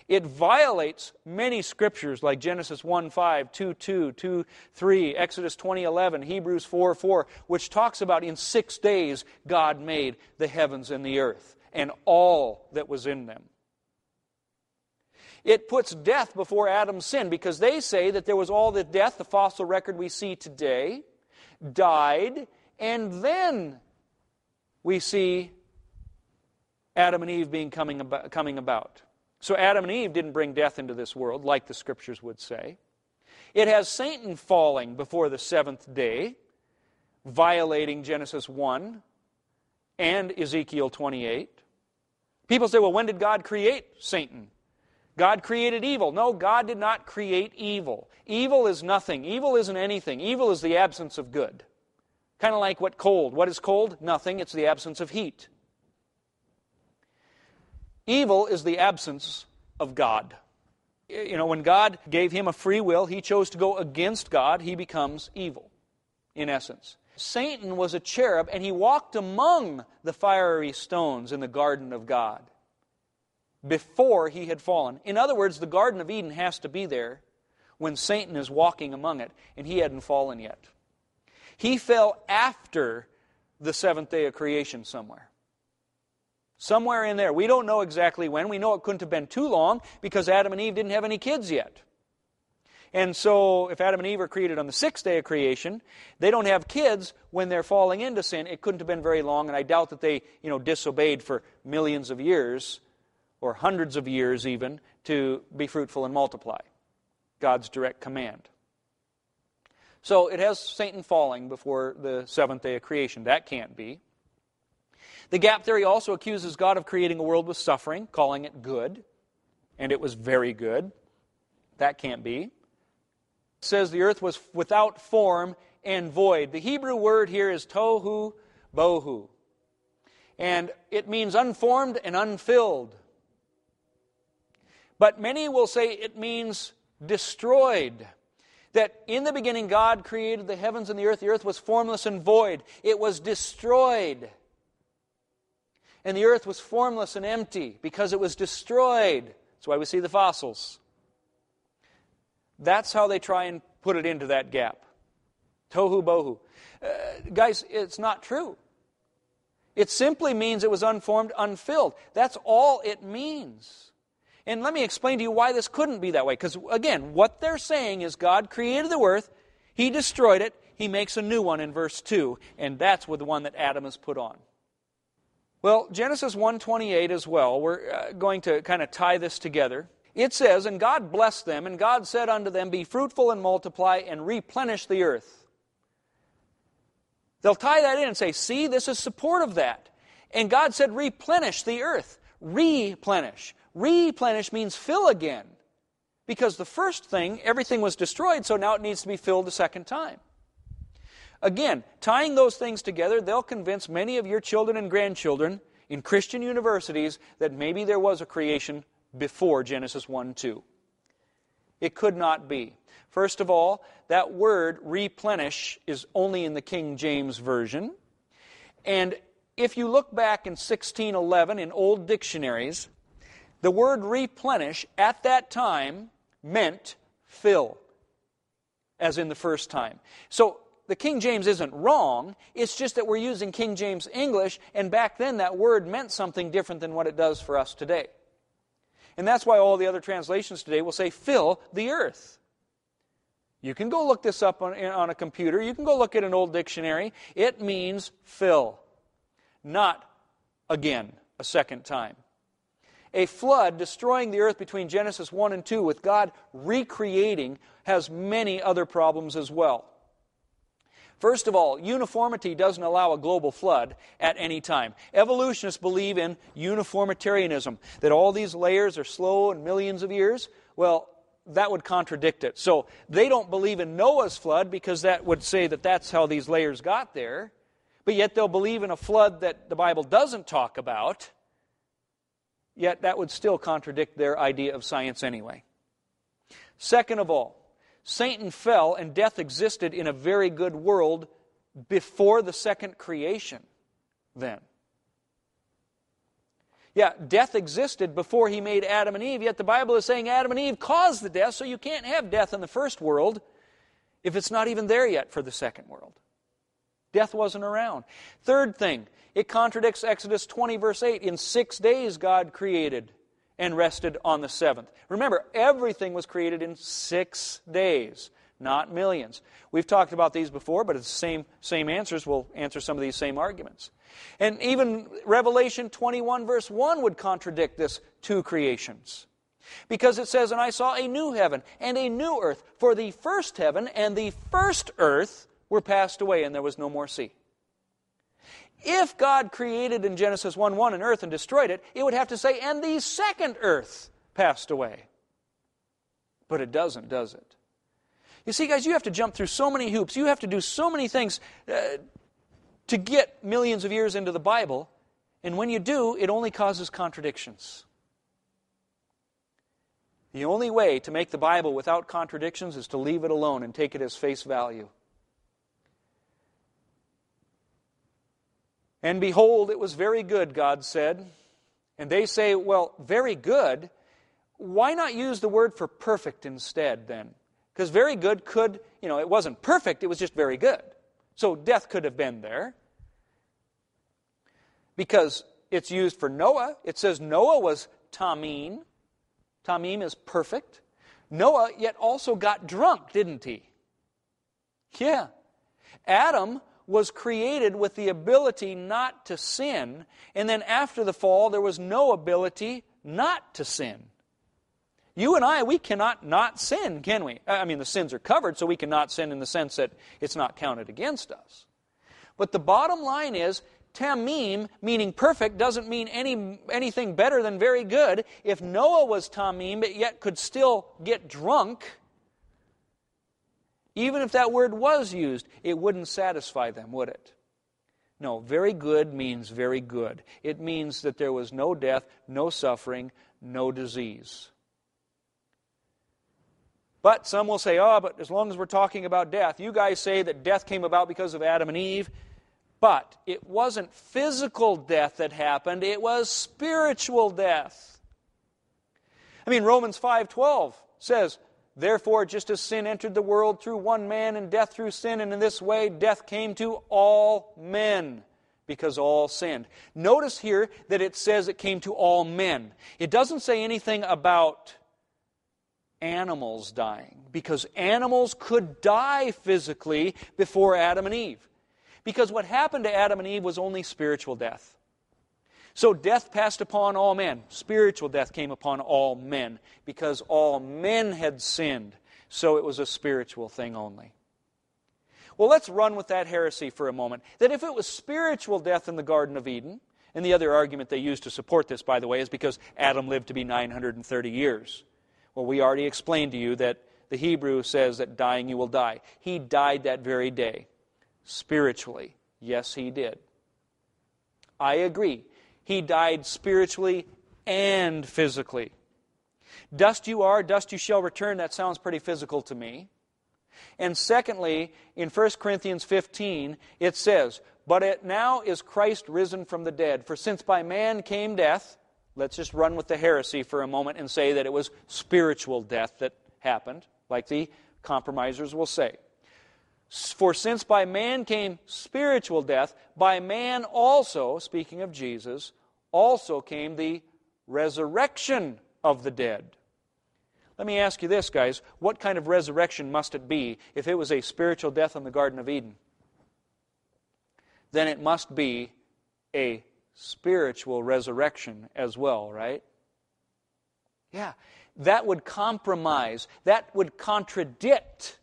It violates many scriptures like Genesis 1 5, 2 2, 2 3, Exodus 20 11, Hebrews 4 4, which talks about in six days God made the heavens and the earth and all that was in them. It puts death before Adam's sin because they say that there was all the death, the fossil record we see today, died, and then we see Adam and Eve being coming about, coming about. So Adam and Eve didn't bring death into this world, like the scriptures would say. It has Satan falling before the seventh day, violating Genesis 1 and Ezekiel 28. People say, well, when did God create Satan? God created evil. No, God did not create evil. Evil is nothing. Evil isn't anything. Evil is the absence of good. Kind of like what cold. What is cold? Nothing. It's the absence of heat. Evil is the absence of God. You know, when God gave him a free will, he chose to go against God, he becomes evil, in essence. Satan was a cherub, and he walked among the fiery stones in the garden of God before he had fallen. In other words, the Garden of Eden has to be there when Satan is walking among it, and he hadn't fallen yet. He fell after the seventh day of creation somewhere. Somewhere in there. We don't know exactly when. We know it couldn't have been too long because Adam and Eve didn't have any kids yet. And so, if Adam and Eve are created on the sixth day of creation, they don't have kids when they're falling into sin. It couldn't have been very long, and I doubt that they, you know, disobeyed for millions of years or hundreds of years even to be fruitful and multiply. God's direct command. So it has Satan falling before the seventh day of creation. That can't be. The gap theory also accuses God of creating a world with suffering, calling it good, and it was very good. That can't be says the earth was without form and void. The Hebrew word here is tohu bohu. And it means unformed and unfilled. But many will say it means destroyed. That in the beginning God created the heavens and the earth. The earth was formless and void. It was destroyed. And the earth was formless and empty because it was destroyed. That's why we see the fossils. That's how they try and put it into that gap. Tohu bohu. Uh, guys, it's not true. It simply means it was unformed, unfilled. That's all it means. And let me explain to you why this couldn't be that way. Because, again, what they're saying is God created the earth, He destroyed it, He makes a new one in verse 2, and that's with the one that Adam has put on. Well, Genesis 1:28 as well. We're uh, going to kind of tie this together. It says, And God blessed them, and God said unto them, Be fruitful and multiply, and replenish the earth. They'll tie that in and say, See, this is support of that. And God said, Replenish the earth. Replenish. Replenish means fill again. Because the first thing, everything was destroyed, so now it needs to be filled a second time. Again, tying those things together, they'll convince many of your children and grandchildren in Christian universities that maybe there was a creation before Genesis 1 2. It could not be. First of all, that word replenish is only in the King James Version. And if you look back in 1611 in old dictionaries, the word replenish at that time meant fill. as in the first time. So the King James isn't wrong. It's just that we're using King James English, and back then that word meant something different than what it does for us today. And that's why all the other translations today will say, fill the earth. You can go look this up on, on a computer. You can go look at an old dictionary. It means fill, not again, a second time. A flood destroying the earth between Genesis 1 and 2 with God recreating has many other problems as well. First of all, uniformity doesn't allow a global flood at any time. Evolutionists believe in uniformitarianism, that all these layers are slow and millions of years. Well, that would contradict it. So they don't believe in Noah's flood because that would say that that's how these layers got there. But yet they'll believe in a flood that the Bible doesn't talk about. Yet that would still contradict their idea of science anyway. Second of all, Satan fell and death existed in a very good world before the second creation, then. Yeah, death existed before he made Adam and Eve, yet the Bible is saying Adam and Eve caused the death, so you can't have death in the first world if it's not even there yet for the second world. Death wasn't around. Third thing, it contradicts Exodus 20, verse 8. In six days, God created and rested on the seventh. Remember, everything was created in six days, not millions. We've talked about these before, but it's the same, same answers. We'll answer some of these same arguments. And even Revelation 21, verse 1 would contradict this two creations. Because it says, And I saw a new heaven and a new earth, for the first heaven and the first earth were passed away, and there was no more sea. If God created in Genesis 1 1 an earth and destroyed it, it would have to say, and the second earth passed away. But it doesn't, does it? You see, guys, you have to jump through so many hoops. You have to do so many things uh, to get millions of years into the Bible. And when you do, it only causes contradictions. The only way to make the Bible without contradictions is to leave it alone and take it as face value. And behold, it was very good, God said. And they say, well, very good. Why not use the word for perfect instead then? Because very good could, you know, it wasn't perfect, it was just very good. So death could have been there. Because it's used for Noah. It says Noah was tamim. Tamim is perfect. Noah yet also got drunk, didn't he? Yeah. Adam was created with the ability not to sin, and then after the fall, there was no ability not to sin. You and I, we cannot not sin, can we? I mean, the sins are covered, so we cannot sin in the sense that it's not counted against us. But the bottom line is, tamim, meaning perfect, doesn't mean any, anything better than very good. If Noah was tamim, but yet could still get drunk, even if that word was used, it wouldn't satisfy them, would it? No, very good means very good. It means that there was no death, no suffering, no disease. But some will say, oh, but as long as we're talking about death, you guys say that death came about because of Adam and Eve. But it wasn't physical death that happened, it was spiritual death. I mean, Romans 5:12 says, Therefore, just as sin entered the world through one man and death through sin, and in this way death came to all men because all sinned. Notice here that it says it came to all men. It doesn't say anything about animals dying because animals could die physically before Adam and Eve. Because what happened to Adam and Eve was only spiritual death. So death passed upon all men. Spiritual death came upon all men because all men had sinned. So it was a spiritual thing only. Well, let's run with that heresy for a moment. That if it was spiritual death in the Garden of Eden, and the other argument they use to support this, by the way, is because Adam lived to be 930 years. Well, we already explained to you that the Hebrew says that dying you will die. He died that very day. Spiritually, yes, he did. I agree. He died spiritually and physically. Dust you are, dust you shall return. That sounds pretty physical to me. And secondly, in 1 Corinthians 15, it says, But it now is Christ risen from the dead. For since by man came death, let's just run with the heresy for a moment and say that it was spiritual death that happened, like the compromisers will say. For since by man came spiritual death, by man also, speaking of Jesus, also came the resurrection of the dead. Let me ask you this, guys. What kind of resurrection must it be if it was a spiritual death in the Garden of Eden? Then it must be a spiritual resurrection as well, right? Yeah. That would compromise, that would contradict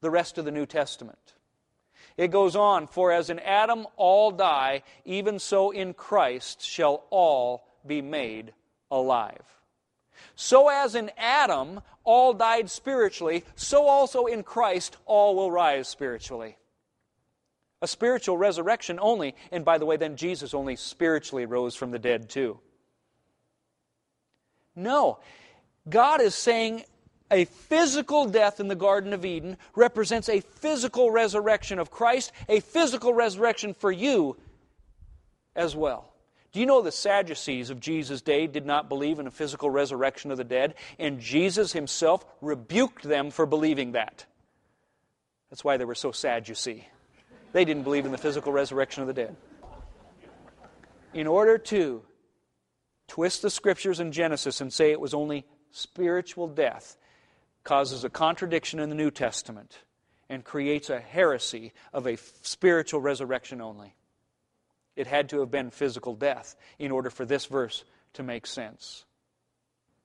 the rest of the New Testament. It goes on, for as in Adam all die, even so in Christ shall all be made alive. So as in Adam all died spiritually, so also in Christ all will rise spiritually. A spiritual resurrection only, and by the way, then Jesus only spiritually rose from the dead too. No. God is saying a physical death in the Garden of Eden represents a physical resurrection of Christ, a physical resurrection for you as well. Do you know the Sadducees of Jesus' day did not believe in a physical resurrection of the dead? And Jesus himself rebuked them for believing that. That's why they were so sad, you see. They didn't believe in the physical resurrection of the dead. In order to twist the scriptures in Genesis and say it was only spiritual death, causes a contradiction in the New Testament and creates a heresy of a spiritual resurrection only. It had to have been physical death in order for this verse to make sense.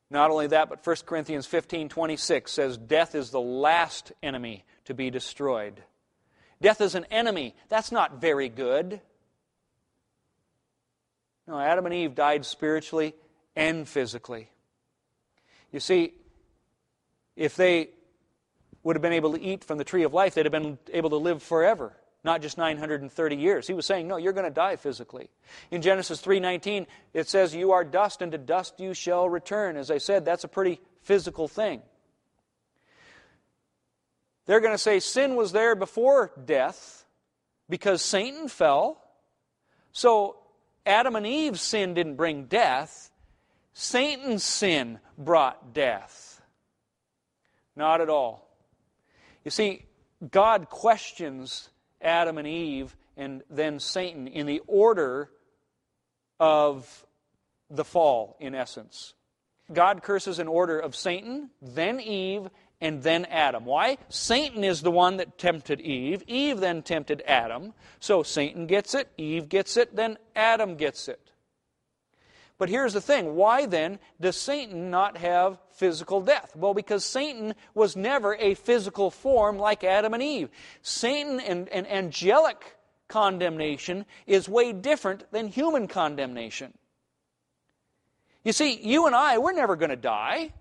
Not only that, but 1 Corinthians 15 26 says, Death is the last enemy to be destroyed. Death is an enemy. That's not very good. No, Adam and Eve died spiritually and physically. You see, if they would have been able to eat from the tree of life, they'd have been able to live forever, not just 930 years. He was saying, no, you're going to die physically. In Genesis 3:19, it says, "You are dust, and to dust you shall return." As I said, that's a pretty physical thing. They're going to say sin was there before death because Satan fell. So Adam and Eve's sin didn't bring death. Satan's sin brought death. Not at all. You see, God questions Adam and Eve and then Satan in the order of the fall, in essence. God curses in order of Satan, then Eve, and then Adam. Why? Satan is the one that tempted Eve. Eve then tempted Adam. So Satan gets it, Eve gets it, then Adam gets it. But here's the thing why then does Satan not have physical death? Well, because Satan was never a physical form like Adam and Eve. Satan and, and angelic condemnation is way different than human condemnation. You see, you and I, we're never going to die.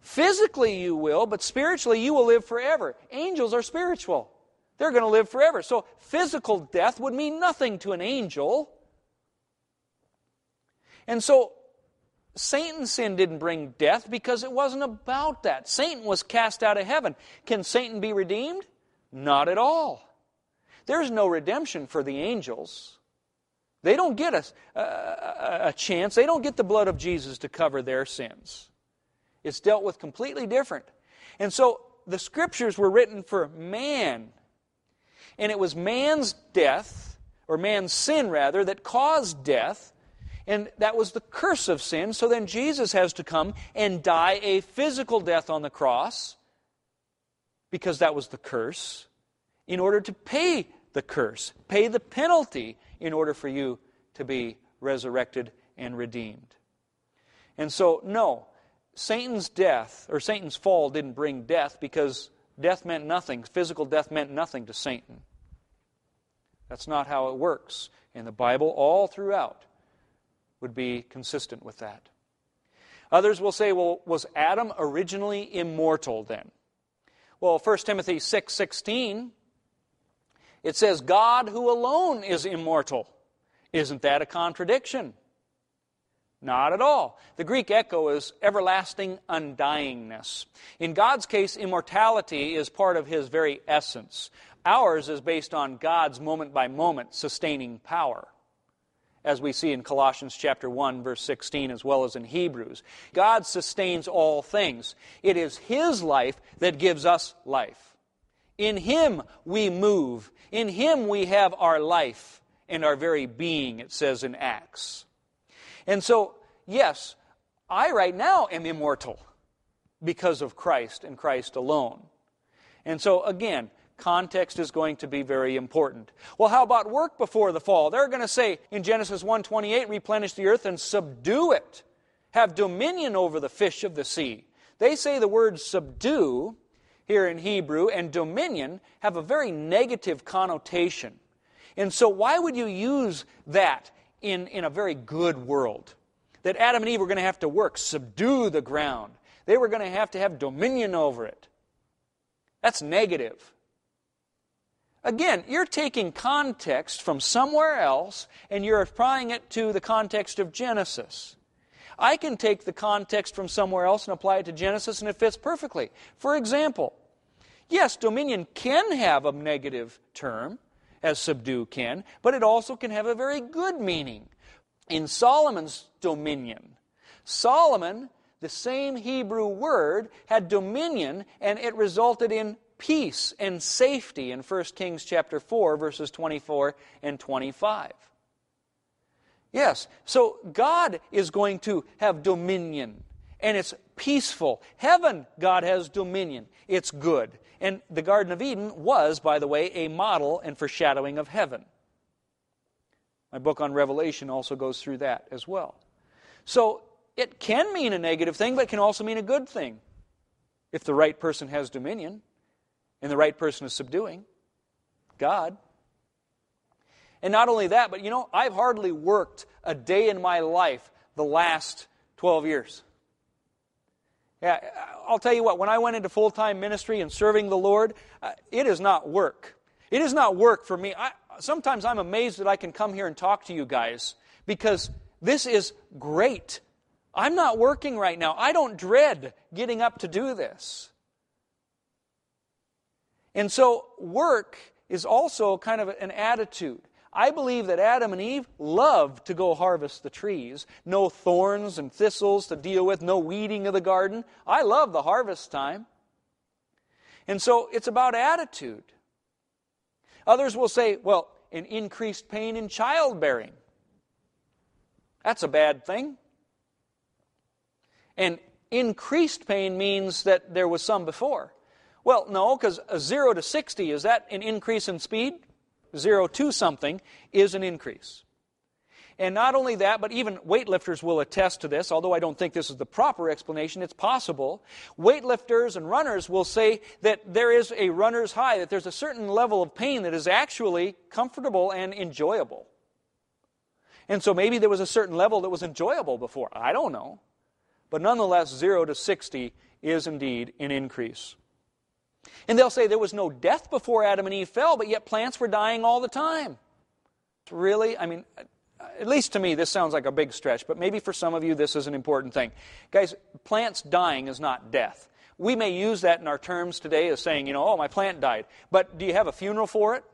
Physically, you will, but spiritually, you will live forever. Angels are spiritual, they're going to live forever. So, physical death would mean nothing to an angel. And so Satan's sin didn't bring death because it wasn't about that. Satan was cast out of heaven. Can Satan be redeemed? Not at all. There's no redemption for the angels. They don't get a, a, a, chance. They don't get the blood of Jesus to cover their sins. It's dealt with completely different. And so the scriptures were written for man. And it was man's death, or man's sin rather, that caused death. And that was the curse of sin. So then Jesus has to come and die a physical death on the cross because that was the curse in order to pay the curse, pay the penalty in order for you to be resurrected and redeemed. And so, no, Satan's death or Satan's fall didn't bring death because death meant nothing. Physical death meant nothing to Satan. That's not how it works in the Bible all throughout would be consistent with that. Others will say, well, was Adam originally immortal then? Well, 1 Timothy 6 16, it says, God who alone is immortal. Isn't that a contradiction? Not at all. The Greek echo is everlasting undyingness. In God's case, immortality is part of His very essence. Ours is based on God's moment by moment sustaining power. As we see in Colossians chapter 1 verse 16 as well as in Hebrews. God sustains all things. It is his life that gives us life. In him we move. In him we have our life and our very being, it says in Acts. And so, yes, I right now am immortal because of Christ and Christ alone. And so, again, context is going to be very important. Well, how about work before the fall? They're going to say in Genesis 1:28, replenish the earth and subdue it. Have dominion over the fish of the sea. They say the word subdue here in Hebrew and dominion have a very negative connotation. And so why would you use that in, in a very good world? That Adam and Eve were going to have to work, subdue the ground. They were going to have to have dominion over it. That's negative. Again, you're taking context from somewhere else and you're applying it to the context of Genesis. I can take the context from somewhere else and apply it to Genesis and it fits perfectly. For example, yes, dominion can have a negative term, as subdue can, but it also can have a very good meaning. In Solomon's dominion, Solomon, the same Hebrew word, had dominion and it resulted in peace and safety in 1 Kings chapter 4 verses 24 and 25. Yes, so God is going to have dominion and it's peaceful. Heaven, God has dominion. It's good. And the Garden of Eden was, by the way, a model and foreshadowing of heaven. My book on Revelation also goes through that as well. So it can mean a negative thing, but it can also mean a good thing if the right person has dominion. And the right person is subduing God. And not only that, but you know, I've hardly worked a day in my life the last 12 years. Yeah, I'll tell you what, when I went into full time ministry and serving the Lord, uh, it is not work. It is not work for me. I, sometimes I'm amazed that I can come here and talk to you guys because this is great. I'm not working right now. I don't dread getting up to do this. And so, work is also kind of an attitude. I believe that Adam and Eve loved to go harvest the trees. No thorns and thistles to deal with, no weeding of the garden. I love the harvest time. And so it's about attitude. Others will say, well, an increased pain in childbearing. That's a bad thing. And increased pain means that there was some before. Well, no, because 0 to 60, is that an increase in speed? 0 to something is an increase. And not only that, but even weightlifters will attest to this, although I don't think this is the proper explanation, it's possible. Weightlifters and runners will say that there is a runner's high, that there's a certain level of pain that is actually comfortable and enjoyable. And so maybe there was a certain level that was enjoyable before. I don't know. But nonetheless, 0 to 60 is indeed an increase. And they'll say there was no death before Adam and Eve fell, but yet plants were dying all the time. Really? I mean, at least to me, this sounds like a big stretch, but maybe for some of you, this is an important thing. Guys, plants dying is not death. We may use that in our terms today as saying, you know, oh, my plant died. But do you have a funeral for it?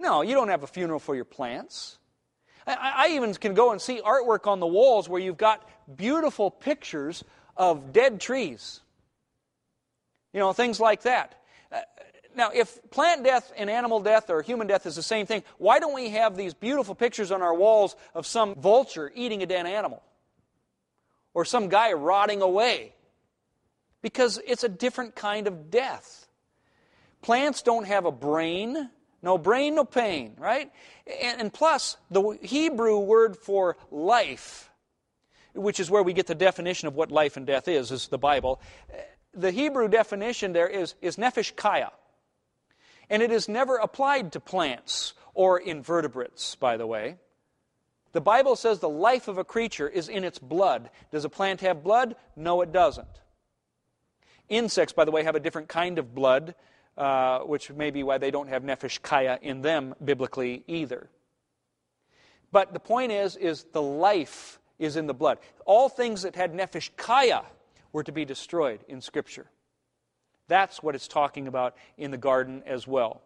No, you don't have a funeral for your plants. I, I even can go and see artwork on the walls where you've got beautiful pictures of dead trees. You know, things like that. Uh, now, if plant death and animal death or human death is the same thing, why don't we have these beautiful pictures on our walls of some vulture eating a dead animal? Or some guy rotting away? Because it's a different kind of death. Plants don't have a brain. No brain, no pain, right? And, and plus, the Hebrew word for life, which is where we get the definition of what life and death is, is the Bible the Hebrew definition there is, is nefesh kaya. And it is never applied to plants or invertebrates, by the way. The Bible says the life of a creature is in its blood. Does a plant have blood? No, it doesn't. Insects, by the way, have a different kind of blood, uh, which may be why they don't have nefesh kaya in them biblically either. But the point is, is the life is in the blood. All things that had nefesh kaya were to be destroyed in Scripture. That's what it's talking about in the garden as well.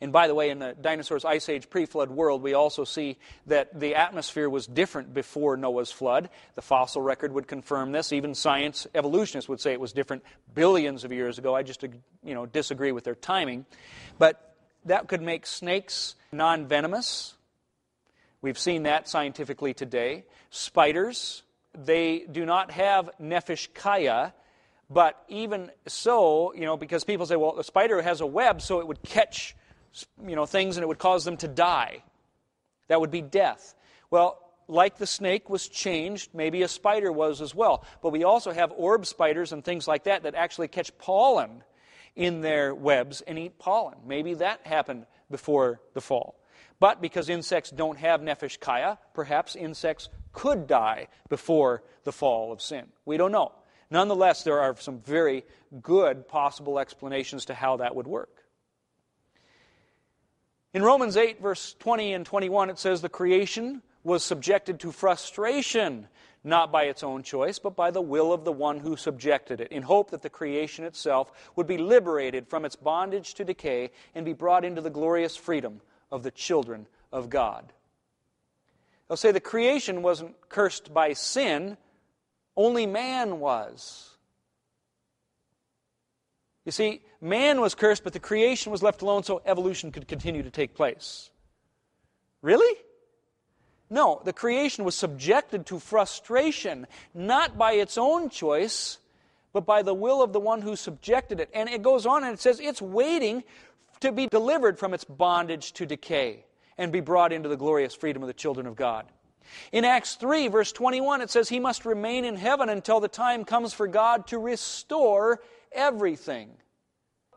And by the way, in the dinosaurs ice age pre flood world, we also see that the atmosphere was different before Noah's flood. The fossil record would confirm this. Even science evolutionists would say it was different billions of years ago. I just you know, disagree with their timing. But that could make snakes non venomous. We've seen that scientifically today. Spiders, they do not have nephesh kaya, but even so, you know, because people say, well, the spider has a web, so it would catch you know, things and it would cause them to die. That would be death. Well, like the snake was changed, maybe a spider was as well. But we also have orb spiders and things like that that actually catch pollen in their webs and eat pollen. Maybe that happened before the fall. But because insects don't have nephesh kaya, perhaps insects could die before the fall of sin. We don't know. Nonetheless, there are some very good possible explanations to how that would work. In Romans 8, verse 20 and 21, it says, The creation was subjected to frustration, not by its own choice, but by the will of the one who subjected it, in hope that the creation itself would be liberated from its bondage to decay and be brought into the glorious freedom of the children of God. They'll say the creation wasn't cursed by sin, only man was. You see, man was cursed, but the creation was left alone so evolution could continue to take place. Really? No, the creation was subjected to frustration, not by its own choice, but by the will of the one who subjected it. And it goes on and it says it's waiting to be delivered from its bondage to decay and be brought into the glorious freedom of the children of God. In Acts 3, verse 21, it says, He must remain in heaven until the time comes for God to restore everything.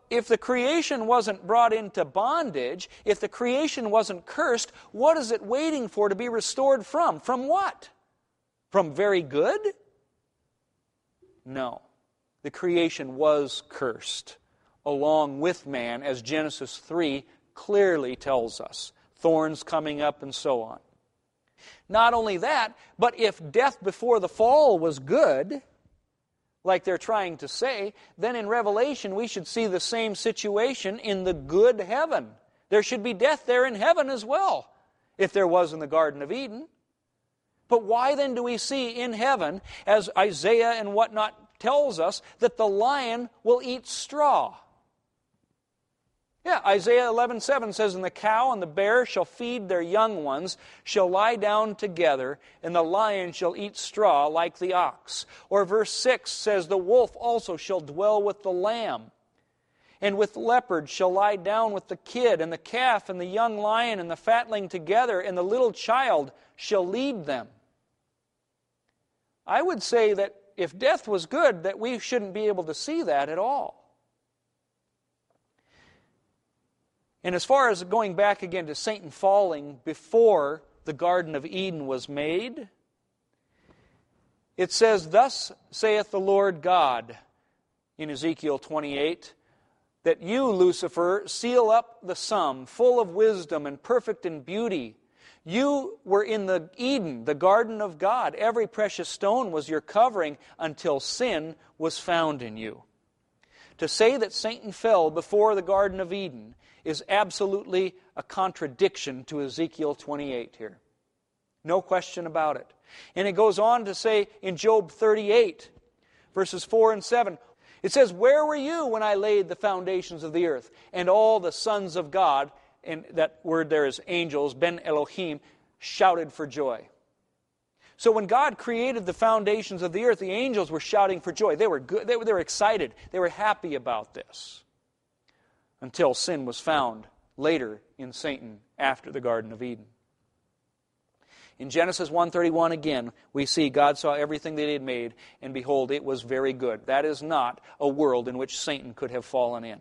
If the creation wasn't brought into bondage, if the creation wasn't cursed, what is it waiting for to be restored from? From what? From very good? No. The creation was cursed along with man, as Genesis 3 clearly tells us. Thorns coming up and so on. Not only that, but if death before the fall was good, like they're trying to say, then in Revelation we should see the same situation in the good heaven. There should be death there in heaven as well, if there was in the Garden of Eden. But why then do we see in heaven, as Isaiah and whatnot tells us, that the lion will eat straw? Yeah, Isaiah 11:7 says, "And the cow and the bear shall feed their young ones, shall lie down together, and the lion shall eat straw like the ox." Or verse 6 says, "The wolf also shall dwell with the lamb, and with leopard shall lie down with the kid, and the calf and the young lion and the fatling together, and the little child shall lead them." I would say that if death was good, that we shouldn't be able to see that at all. And as far as going back again to Satan falling before the Garden of Eden was made, it says, Thus saith the Lord God in Ezekiel 28 that you, Lucifer, seal up the sum, full of wisdom and perfect in beauty. You were in the Eden, the garden of God. Every precious stone was your covering until sin was found in you. To say that Satan fell before the Garden of Eden is absolutely a contradiction to Ezekiel 28 here. No question about it. And it goes on to say in Job 38, verses 4 and 7, it says, Where were you when I laid the foundations of the earth? And all the sons of God, and that word there is angels, Ben Elohim, shouted for joy. So when God created the foundations of the earth, the angels were shouting for joy. They were good, they were, they were excited. They were happy about this until sin was found later in Satan after the Garden of Eden. In Genesis 1:31 again, we see God saw everything that he had made and behold it was very good. That is not a world in which Satan could have fallen in.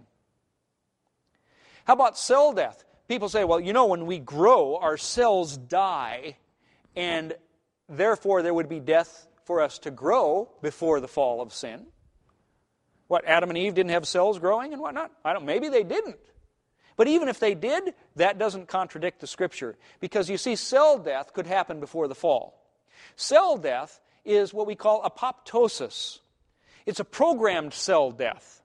How about cell death? People say, well, you know when we grow our cells die and therefore there would be death for us to grow before the fall of sin. What, Adam and Eve didn't have cells growing and whatnot? I don't, maybe they didn't. But even if they did, that doesn't contradict the scripture. Because you see, cell death could happen before the fall. Cell death is what we call apoptosis. It's a programmed cell death.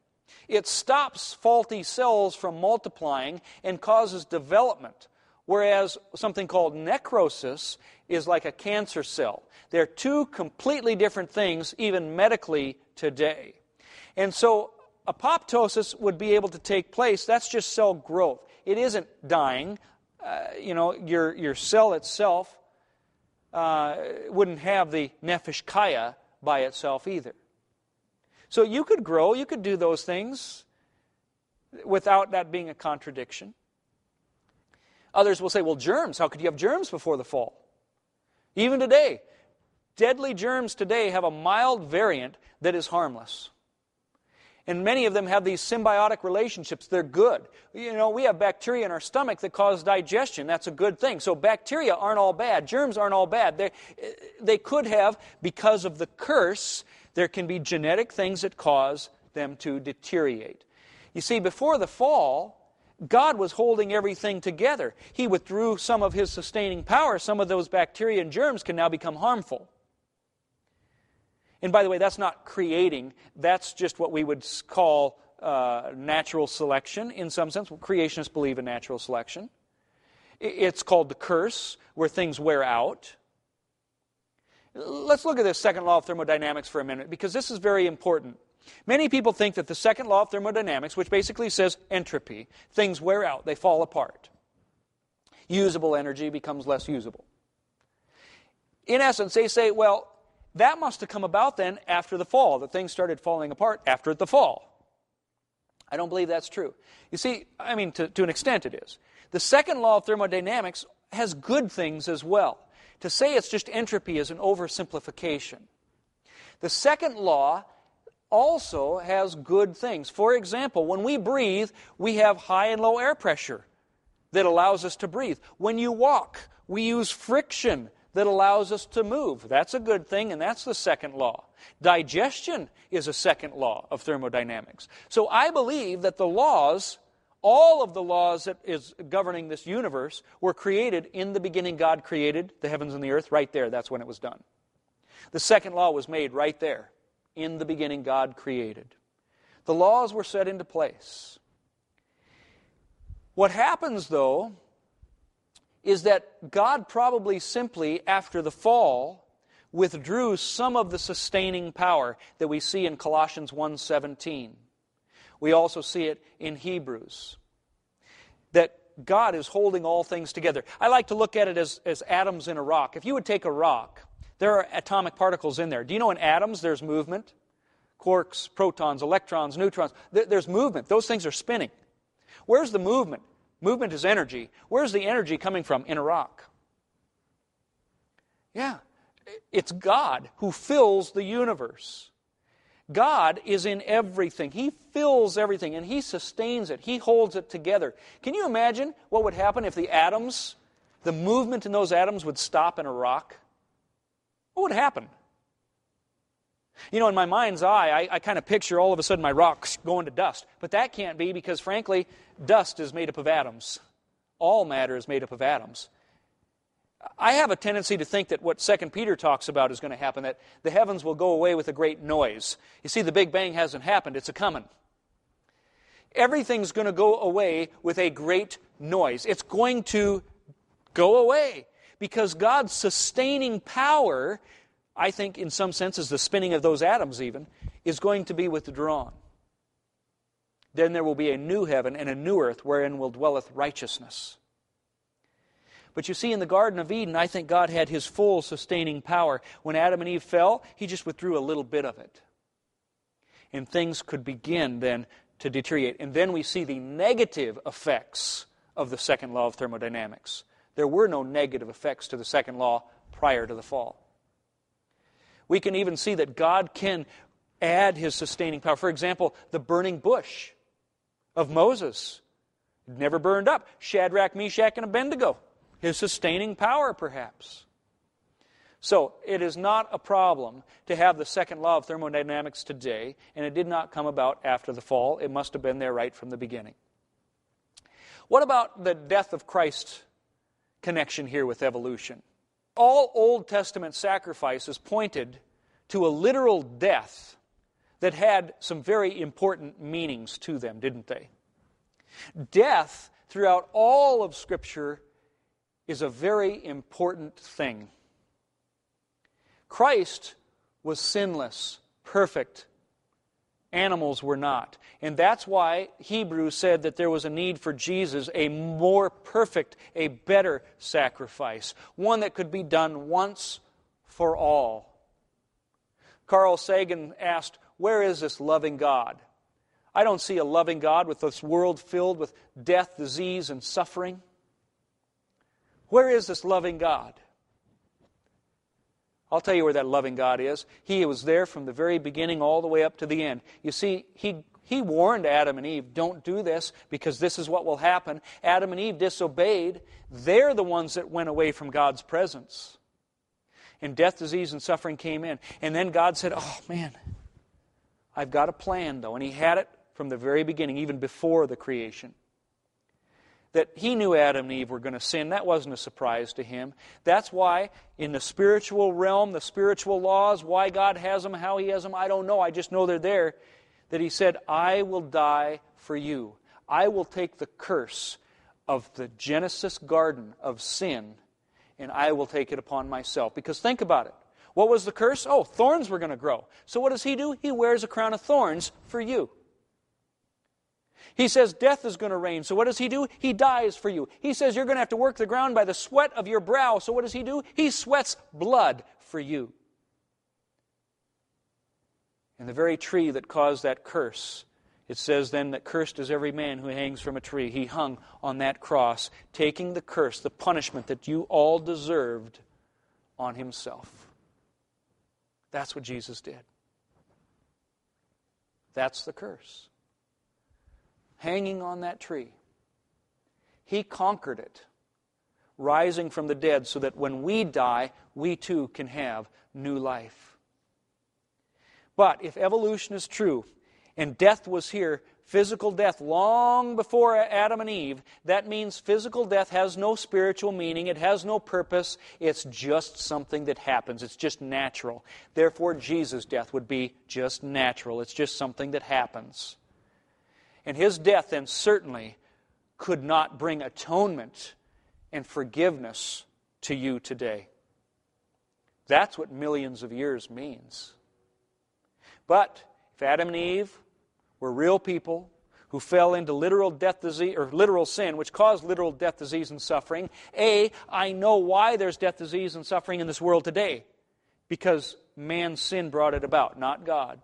It stops faulty cells from multiplying and causes development, whereas something called necrosis is like a cancer cell. They're two completely different things, even medically today. And so apoptosis would be able to take place. That's just cell growth. It isn't dying. Uh, you know, your, your cell itself uh, wouldn't have the nephesh kaya by itself either. So you could grow, you could do those things without that being a contradiction. Others will say, well, germs, how could you have germs before the fall? Even today, deadly germs today have a mild variant that is harmless. And many of them have these symbiotic relationships. They're good. You know, we have bacteria in our stomach that cause digestion. That's a good thing. So bacteria aren't all bad. Germs aren't all bad. They, eh, they could have, because of the curse, there can be genetic things that cause them to deteriorate. You see, before the fall, God was holding everything together. He withdrew some of his sustaining power. Some of those bacteria and germs can now become harmful. And by the way, that's not creating, that's just what we would call uh, natural selection in some sense. Creationists believe in natural selection. It's called the curse, where things wear out. Let's look at this second law of thermodynamics for a minute, because this is very important. Many people think that the second law of thermodynamics, which basically says entropy, things wear out, they fall apart. Usable energy becomes less usable. In essence, they say, well, that must have come about then after the fall, that things started falling apart after the fall. I don't believe that's true. You see, I mean, to, to an extent it is. The second law of thermodynamics has good things as well. To say it's just entropy is an oversimplification. The second law also has good things. For example, when we breathe, we have high and low air pressure that allows us to breathe. When you walk, we use friction that allows us to move. That's a good thing, and that's the second law. Digestion is a second law of thermodynamics. So I believe that the laws, all of the laws that is governing this universe, were created in the beginning. God created the heavens and the earth right there. That's when it was done. The second law was made right there. In the beginning, God created. The laws were set into place. What happens, though, is that God probably simply, after the fall, withdrew some of the sustaining power that we see in Colossians 1:17. We also see it in Hebrews. That God is holding all things together. I like to look at it as, as atoms in a rock. If you would take a rock, there are atomic particles in there. Do you know in atoms there's movement? Quarks, protons, electrons, neutrons. There's movement. Those things are spinning. Where's the movement? Movement is energy. Where's the energy coming from? In a rock. Yeah, it's God who fills the universe. God is in everything. He fills everything and He sustains it. He holds it together. Can you imagine what would happen if the atoms, the movement in those atoms would stop in a rock? What would happen? You know, in my mind's eye, I, I kind of picture all of a sudden my rocks going to dust. But that can't be because, frankly, dust is made up of atoms. All matter is made up of atoms. I have a tendency to think that what 2 Peter talks about is going to happen, that the heavens will go away with a great noise. You see, the Big Bang hasn't happened, it's a coming. Everything's going to go away with a great noise. It's going to go away because God's sustaining power I think, in some senses, the spinning of those atoms, even, is going to be withdrawn. Then there will be a new heaven and a new earth wherein will dwelleth righteousness. But you see, in the Garden of Eden, I think God had his full sustaining power. When Adam and Eve fell, he just withdrew a little bit of it. And things could begin then to deteriorate. And then we see the negative effects of the second law of thermodynamics. There were no negative effects to the second law prior to the fall. We can even see that God can add his sustaining power. For example, the burning bush of Moses never burned up. Shadrach, Meshach, and Abednego. His sustaining power, perhaps. So, it is not a problem to have the second law of thermodynamics today, and it did not come about after the fall. It must have been there right from the beginning. What about the death of Christ connection here with evolution? All Old Testament sacrifices pointed to a literal death that had some very important meanings to them, didn't they? Death, throughout all of Scripture, is a very important thing. Christ was sinless, perfect. Animals were not. And that's why Hebrews said that there was a need for Jesus, a more perfect, a better sacrifice, one that could be done once for all. Carl Sagan asked, Where is this loving God? I don't see a loving God with this world filled with death, disease, and suffering. Where is this loving God? I'll tell you where that loving God is. He was there from the very beginning all the way up to the end. You see, he, he warned Adam and Eve, don't do this because this is what will happen. Adam and Eve disobeyed. They're the ones that went away from God's presence. And death, disease, and suffering came in. And then God said, Oh, man, I've got a plan, though. And He had it from the very beginning, even before the creation that he knew Adam and Eve were going to sin. That wasn't a surprise to him. That's why, in the spiritual realm, the spiritual laws, why God has them, how he has them, I don't know. I just know they're there. That he said, I will die for you. I will take the curse of the Genesis garden of sin, and I will take it upon myself. Because think about it. What was the curse? Oh, thorns were going to grow. So what does he do? He wears a crown of thorns for you. He says death is going to reign. So what does he do? He dies for you. He says you're going to have to work the ground by the sweat of your brow. So what does he do? He sweats blood for you. And the very tree that caused that curse, it says then that cursed is every man who hangs from a tree. He hung on that cross, taking the curse, the punishment that you all deserved on himself. That's what Jesus did. That's the curse hanging on that tree. He conquered it, rising from the dead, so that when we die, we too can have new life. But if evolution is true, and death was here, physical death, long before Adam and Eve, that means physical death has no spiritual meaning, it has no purpose, it's just something that happens, it's just natural. Therefore, Jesus' death would be just natural, it's just something that happens. And his death then certainly could not bring atonement and forgiveness to you today. That's what millions of years means. But if Adam and Eve were real people who fell into literal death disease or literal sin which caused literal death disease and suffering, A, I know why there's death disease and suffering in this world today. Because man's sin brought it about, not God.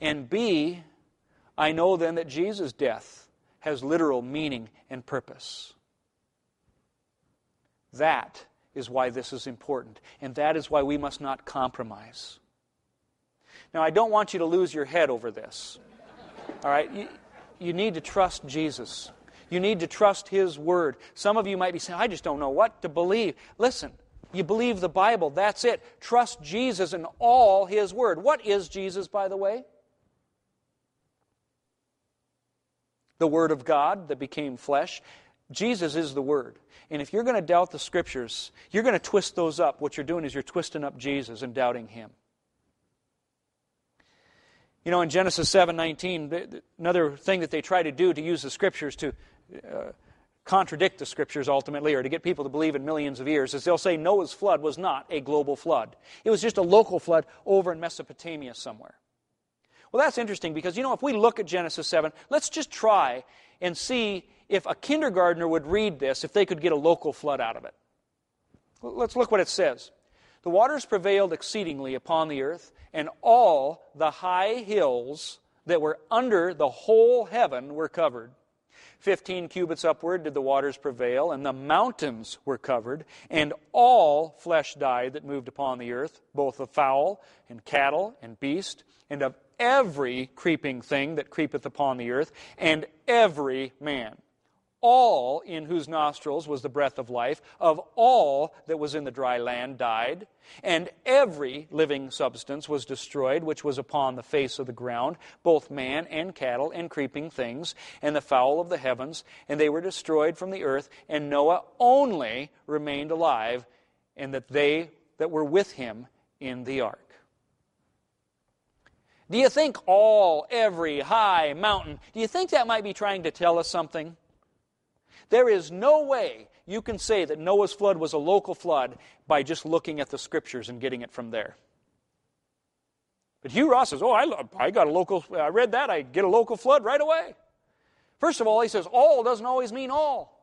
And B, I know then that Jesus' death has literal meaning and purpose. That is why this is important, and that is why we must not compromise. Now, I don't want you to lose your head over this. All right? You, you need to trust Jesus. You need to trust His Word. Some of you might be saying, I just don't know what to believe. Listen, you believe the Bible. That's it. Trust Jesus and all His Word. What is Jesus, by the way? The Word of God that became flesh. Jesus is the Word. And if you're going to doubt the Scriptures, you're going to twist those up. What you're doing is you're twisting up Jesus and doubting Him. You know, in Genesis 7:19, another thing that they try to do to use the Scriptures to uh, contradict the Scriptures ultimately, or to get people to believe in millions of years, is they'll say Noah's flood was not a global flood. It was just a local flood over in Mesopotamia somewhere. Well, that's interesting because, you know, if we look at Genesis 7, let's just try and see if a kindergartner would read this, if they could get a local flood out of it. Let's look what it says. The waters prevailed exceedingly upon the earth, and all the high hills that were under the whole heaven were covered. Fifteen cubits upward did the waters prevail, and the mountains were covered, and all flesh died that moved upon the earth, both of fowl and cattle and beast, and of every creeping thing that creepeth upon the earth, and every man. All in whose nostrils was the breath of life, of all that was in the dry land died, and every living substance was destroyed which was upon the face of the ground, both man and cattle and creeping things, and the fowl of the heavens, and they were destroyed from the earth, and Noah only remained alive, and that they that were with him in the ark. Do you think all, every high mountain, do you think that might be trying to tell us something? There is no way you can say that Noah's flood was a local flood by just looking at the scriptures and getting it from there. But Hugh Ross says, Oh, I, I got a local, I read that, I get a local flood right away. First of all, he says, All doesn't always mean all.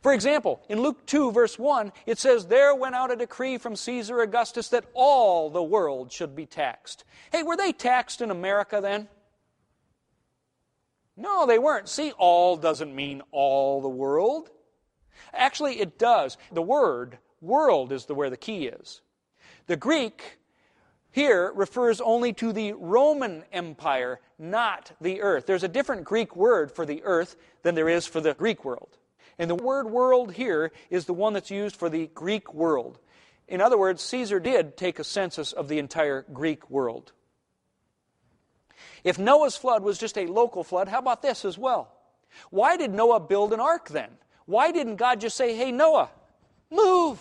For example, in Luke 2, verse 1, it says, There went out a decree from Caesar Augustus that all the world should be taxed. Hey, were they taxed in America then? No, they weren't. See, all doesn't mean all the world. Actually, it does. The word world is the, where the key is. The Greek here refers only to the Roman Empire, not the earth. There's a different Greek word for the earth than there is for the Greek world. And the word world here is the one that's used for the Greek world. In other words, Caesar did take a census of the entire Greek world. If Noah's flood was just a local flood, how about this as well? Why did Noah build an ark then? Why didn't God just say, hey, Noah, move?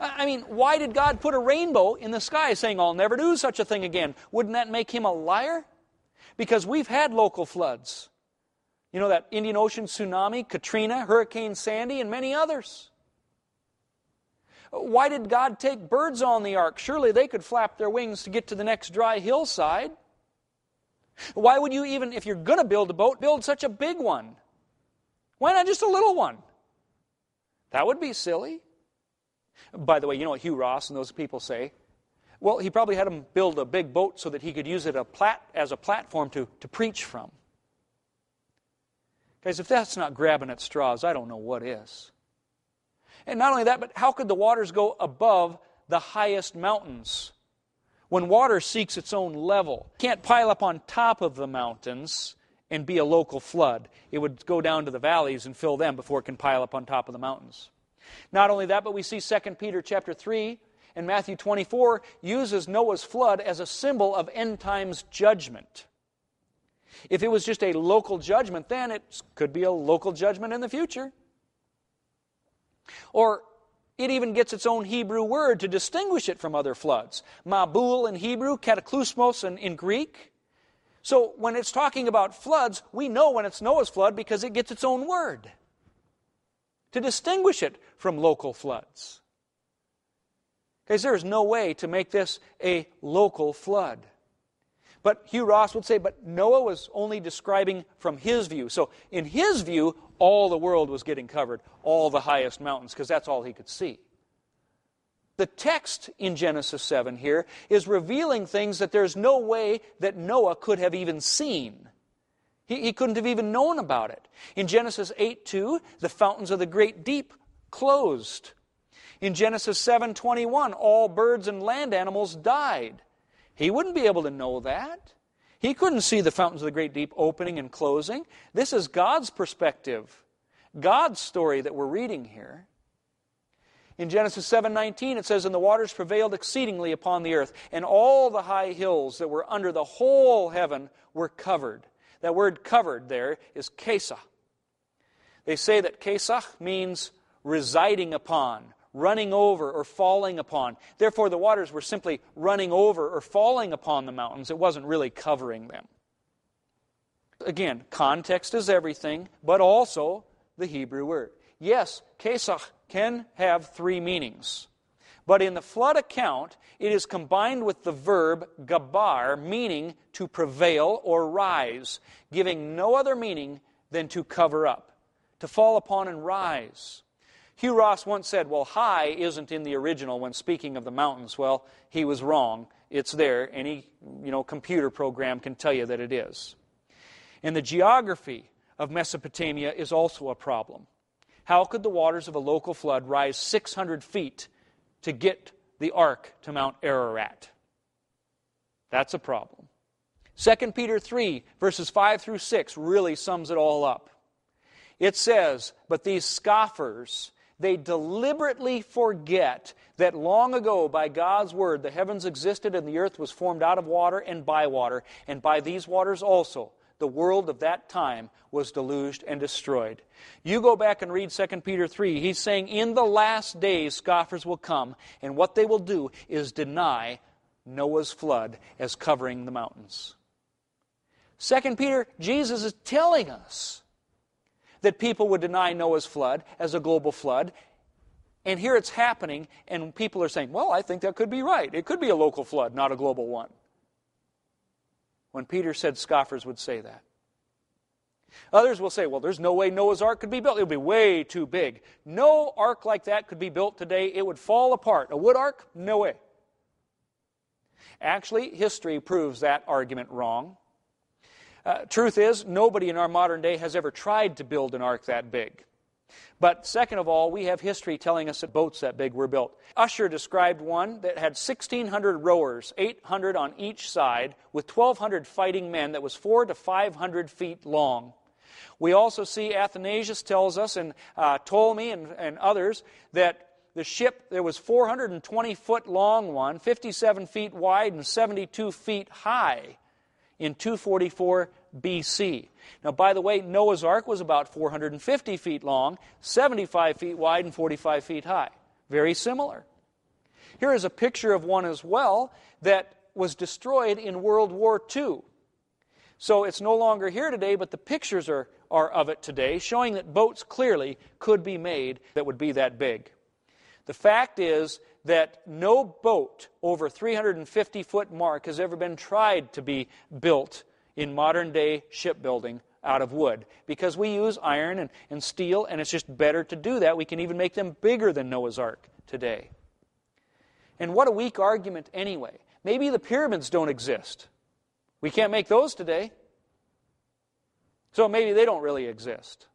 I mean, why did God put a rainbow in the sky saying, I'll never do such a thing again? Wouldn't that make him a liar? Because we've had local floods. You know, that Indian Ocean tsunami, Katrina, Hurricane Sandy, and many others. Why did God take birds on the ark? Surely they could flap their wings to get to the next dry hillside. Why would you even, if you're going to build a boat, build such a big one? Why not just a little one? That would be silly. By the way, you know what Hugh Ross and those people say? Well, he probably had them build a big boat so that he could use it a plat- as a platform to, to preach from. Guys, if that's not grabbing at straws, I don't know what is. And not only that, but how could the waters go above the highest mountains? When water seeks its own level, can't pile up on top of the mountains and be a local flood. It would go down to the valleys and fill them before it can pile up on top of the mountains. Not only that, but we see 2 Peter chapter 3 and Matthew 24 uses Noah's flood as a symbol of end times judgment. If it was just a local judgment, then it could be a local judgment in the future. Or it even gets its own Hebrew word to distinguish it from other floods. Mabul in Hebrew, cataclysmos in, in Greek. So when it's talking about floods, we know when it's Noah's flood because it gets its own word to distinguish it from local floods. Because there is no way to make this a local flood. But Hugh Ross would say, but Noah was only describing from his view. So, in his view, all the world was getting covered, all the highest mountains, because that's all he could see. The text in Genesis 7 here is revealing things that there's no way that Noah could have even seen. He, he couldn't have even known about it. In Genesis 8 2, the fountains of the great deep closed. In Genesis 7:21, all birds and land animals died. He wouldn't be able to know that. He couldn't see the fountains of the great deep opening and closing. This is God's perspective, God's story that we're reading here. In Genesis 7:19 it says and the waters prevailed exceedingly upon the earth and all the high hills that were under the whole heaven were covered. That word covered there is kesah. They say that kesah means residing upon running over or falling upon. Therefore, the waters were simply running over or falling upon the mountains. It wasn't really covering them. Again, context is everything, but also the Hebrew word. Yes, Kesach can have three meanings. But in the flood account, it is combined with the verb gabar, meaning to prevail or rise, giving no other meaning than to cover up, to fall upon and rise. Hugh Ross once said, Well, high isn't in the original when speaking of the mountains. Well, he was wrong. It's there. Any you know, computer program can tell you that it is. And the geography of Mesopotamia is also a problem. How could the waters of a local flood rise 600 feet to get the ark to Mount Ararat? That's a problem. 2 Peter 3, verses 5 through 6, really sums it all up. It says, But these scoffers they deliberately forget that long ago, by God's word, the heavens existed and the earth was formed out of water and by water, and by these waters also the world of that time was deluged and destroyed. You go back and read 2 Peter 3. He's saying, In the last days, scoffers will come, and what they will do is deny Noah's flood as covering the mountains. Second Peter, Jesus is telling us that people would deny Noah's flood as a global flood. And here it's happening, and people are saying, well, I think that could be right. It could be a local flood, not a global one. When Peter said scoffers would say that. Others will say, well, there's no way Noah's ark could be built. It would be way too big. No ark like that could be built today. It would fall apart. A wood ark? No way. Actually, history proves that argument wrong. Uh, truth is, nobody in our modern day has ever tried to build an ark that big. But second of all, we have history telling us that boats that big were built. Ussher described one that had 1,600 rowers, 800 on each side, with 1,200 fighting men that was four to 500 feet long. We also see Athanasius tells us, and uh, Ptolemy and, and others, that the ship, there was 420 foot long one, 57 feet wide, and 72 feet high in 244 BC. Now, by the way, Noah's Ark was about 450 feet long, 75 feet wide, and 45 feet high. Very similar. Here is a picture of one as well that was destroyed in World War II. So it's no longer here today, but the pictures are, are of it today, showing that boats clearly could be made that would be that big. The fact is that no boat over 350 foot mark has ever been tried to be built in modern day shipbuilding out of wood because we use iron and, and steel, and it's just better to do that. We can even make them bigger than Noah's Ark today. And what a weak argument, anyway. Maybe the pyramids don't exist. We can't make those today. So maybe they don't really exist.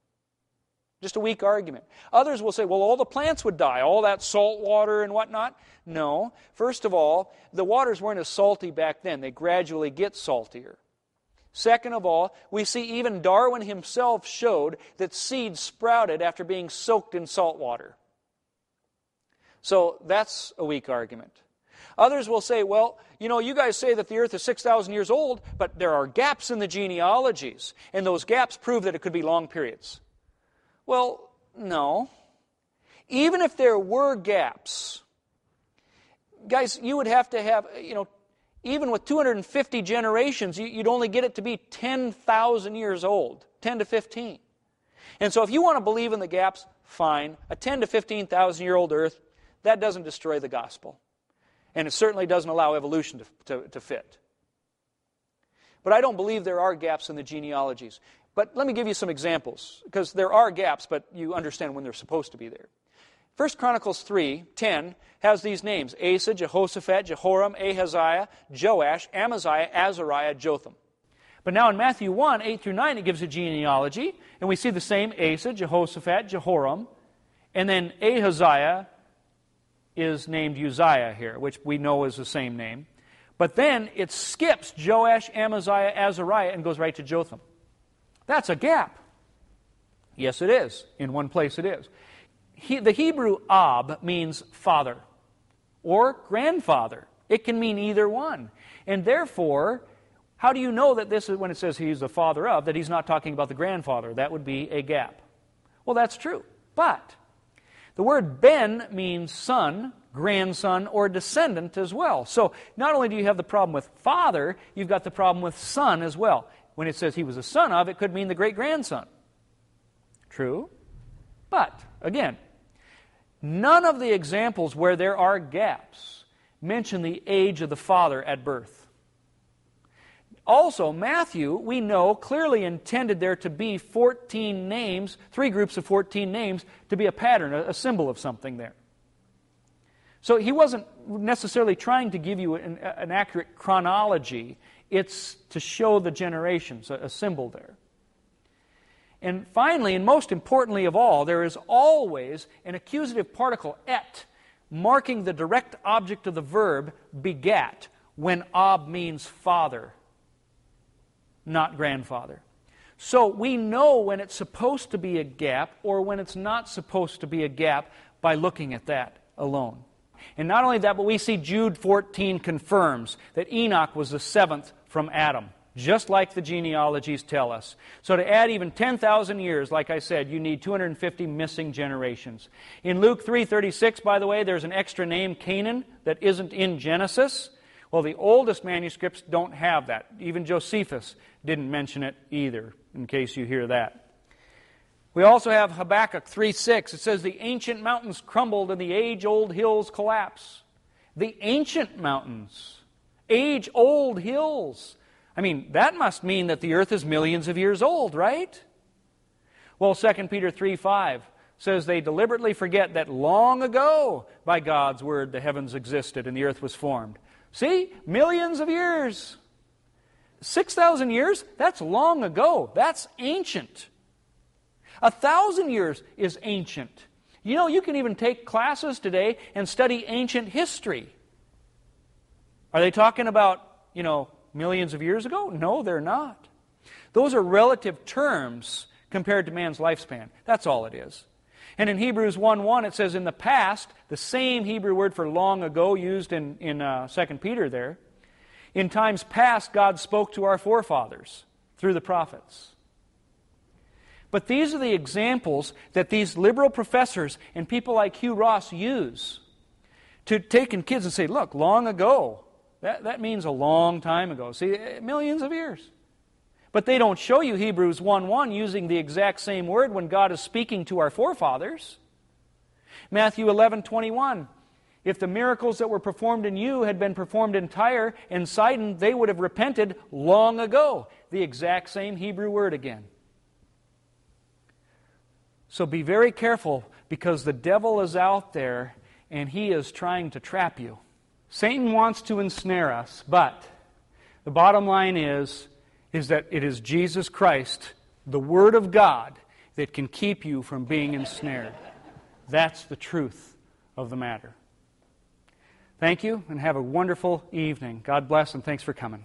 Just a weak argument. Others will say, well, all the plants would die, all that salt water and whatnot. No. First of all, the waters weren't as salty back then, they gradually get saltier. Second of all, we see even Darwin himself showed that seeds sprouted after being soaked in salt water. So that's a weak argument. Others will say, well, you know, you guys say that the earth is 6,000 years old, but there are gaps in the genealogies, and those gaps prove that it could be long periods. Well, no. Even if there were gaps, guys, you would have to have, you know, even with 250 generations, you'd only get it to be 10,000 years old, 10 to 15. And so if you want to believe in the gaps, fine. A 10 to 15,000 year old earth, that doesn't destroy the gospel. And it certainly doesn't allow evolution to, to, to fit. But I don't believe there are gaps in the genealogies. But let me give you some examples, because there are gaps, but you understand when they're supposed to be there. 1 Chronicles 3 10 has these names Asa, Jehoshaphat, Jehoram, Ahaziah, Joash, Amaziah, Azariah, Jotham. But now in Matthew 1 8 through 9, it gives a genealogy, and we see the same Asa, Jehoshaphat, Jehoram, and then Ahaziah is named Uzziah here, which we know is the same name. But then it skips Joash, Amaziah, Azariah, and goes right to Jotham. That's a gap. Yes, it is. In one place it is. He, the Hebrew Ab means father or grandfather. It can mean either one. And therefore, how do you know that this is when it says he's the father of, that he's not talking about the grandfather? That would be a gap. Well, that's true. But the word ben means son, grandson, or descendant as well. So not only do you have the problem with father, you've got the problem with son as well. When it says he was a son of, it could mean the great grandson. True. But, again, none of the examples where there are gaps mention the age of the father at birth. Also, Matthew, we know, clearly intended there to be 14 names, three groups of 14 names, to be a pattern, a, symbol of something there. So he wasn't necessarily trying to give you an, an accurate chronology, it's to show the generations, a, a symbol there. And finally, and most importantly of all, there is always an accusative particle, et, marking the direct object of the verb begat, when ab means father, not grandfather. So we know when it's supposed to be a gap or when it's not supposed to be a gap by looking at that alone. And not only that, but we see Jude 14 confirms that Enoch was the seventh from Adam just like the genealogies tell us. So to add even 10,000 years, like I said, you need 250 missing generations. In Luke 3:36, by the way, there's an extra name Cainan that isn't in Genesis. Well, the oldest manuscripts don't have that. Even Josephus didn't mention it either, in case you hear that. We also have Habakkuk 3 6. It says, The ancient mountains crumbled and the age old hills collapse. The ancient mountains, age old hills. I mean, that must mean that the earth is millions of years old, right? Well, 2 Peter 3 5 says they deliberately forget that long ago, by God's word, the heavens existed and the earth was formed. See? Millions of years. 6,000 years? That's long ago. That's ancient. A thousand years is ancient. You know, you can even take classes today and study ancient history. Are they talking about, you know, millions of years ago? No, they're not. Those are relative terms compared to man's lifespan. That's all it is. And in Hebrews 1 1, it says, In the past, the same Hebrew word for long ago used in, in uh, 2 Peter there, in times past, God spoke to our forefathers through the prophets. But these are the examples that these liberal professors and people like Hugh Ross use to take in kids and say, look, long ago. That, that means a long time ago. See, eh, millions of years. But they don't show you Hebrews 1 1 using the exact same word when God is speaking to our forefathers. Matthew 11 21. If the miracles that were performed in you had been performed in Tyre and Sidon, they would have repented long ago. The exact same Hebrew word again. So be very careful because the devil is out there and he is trying to trap you. Satan wants to ensnare us, but the bottom line is is that it is Jesus Christ, the word of God that can keep you from being ensnared. That's the truth of the matter. Thank you and have a wonderful evening. God bless and thanks for coming.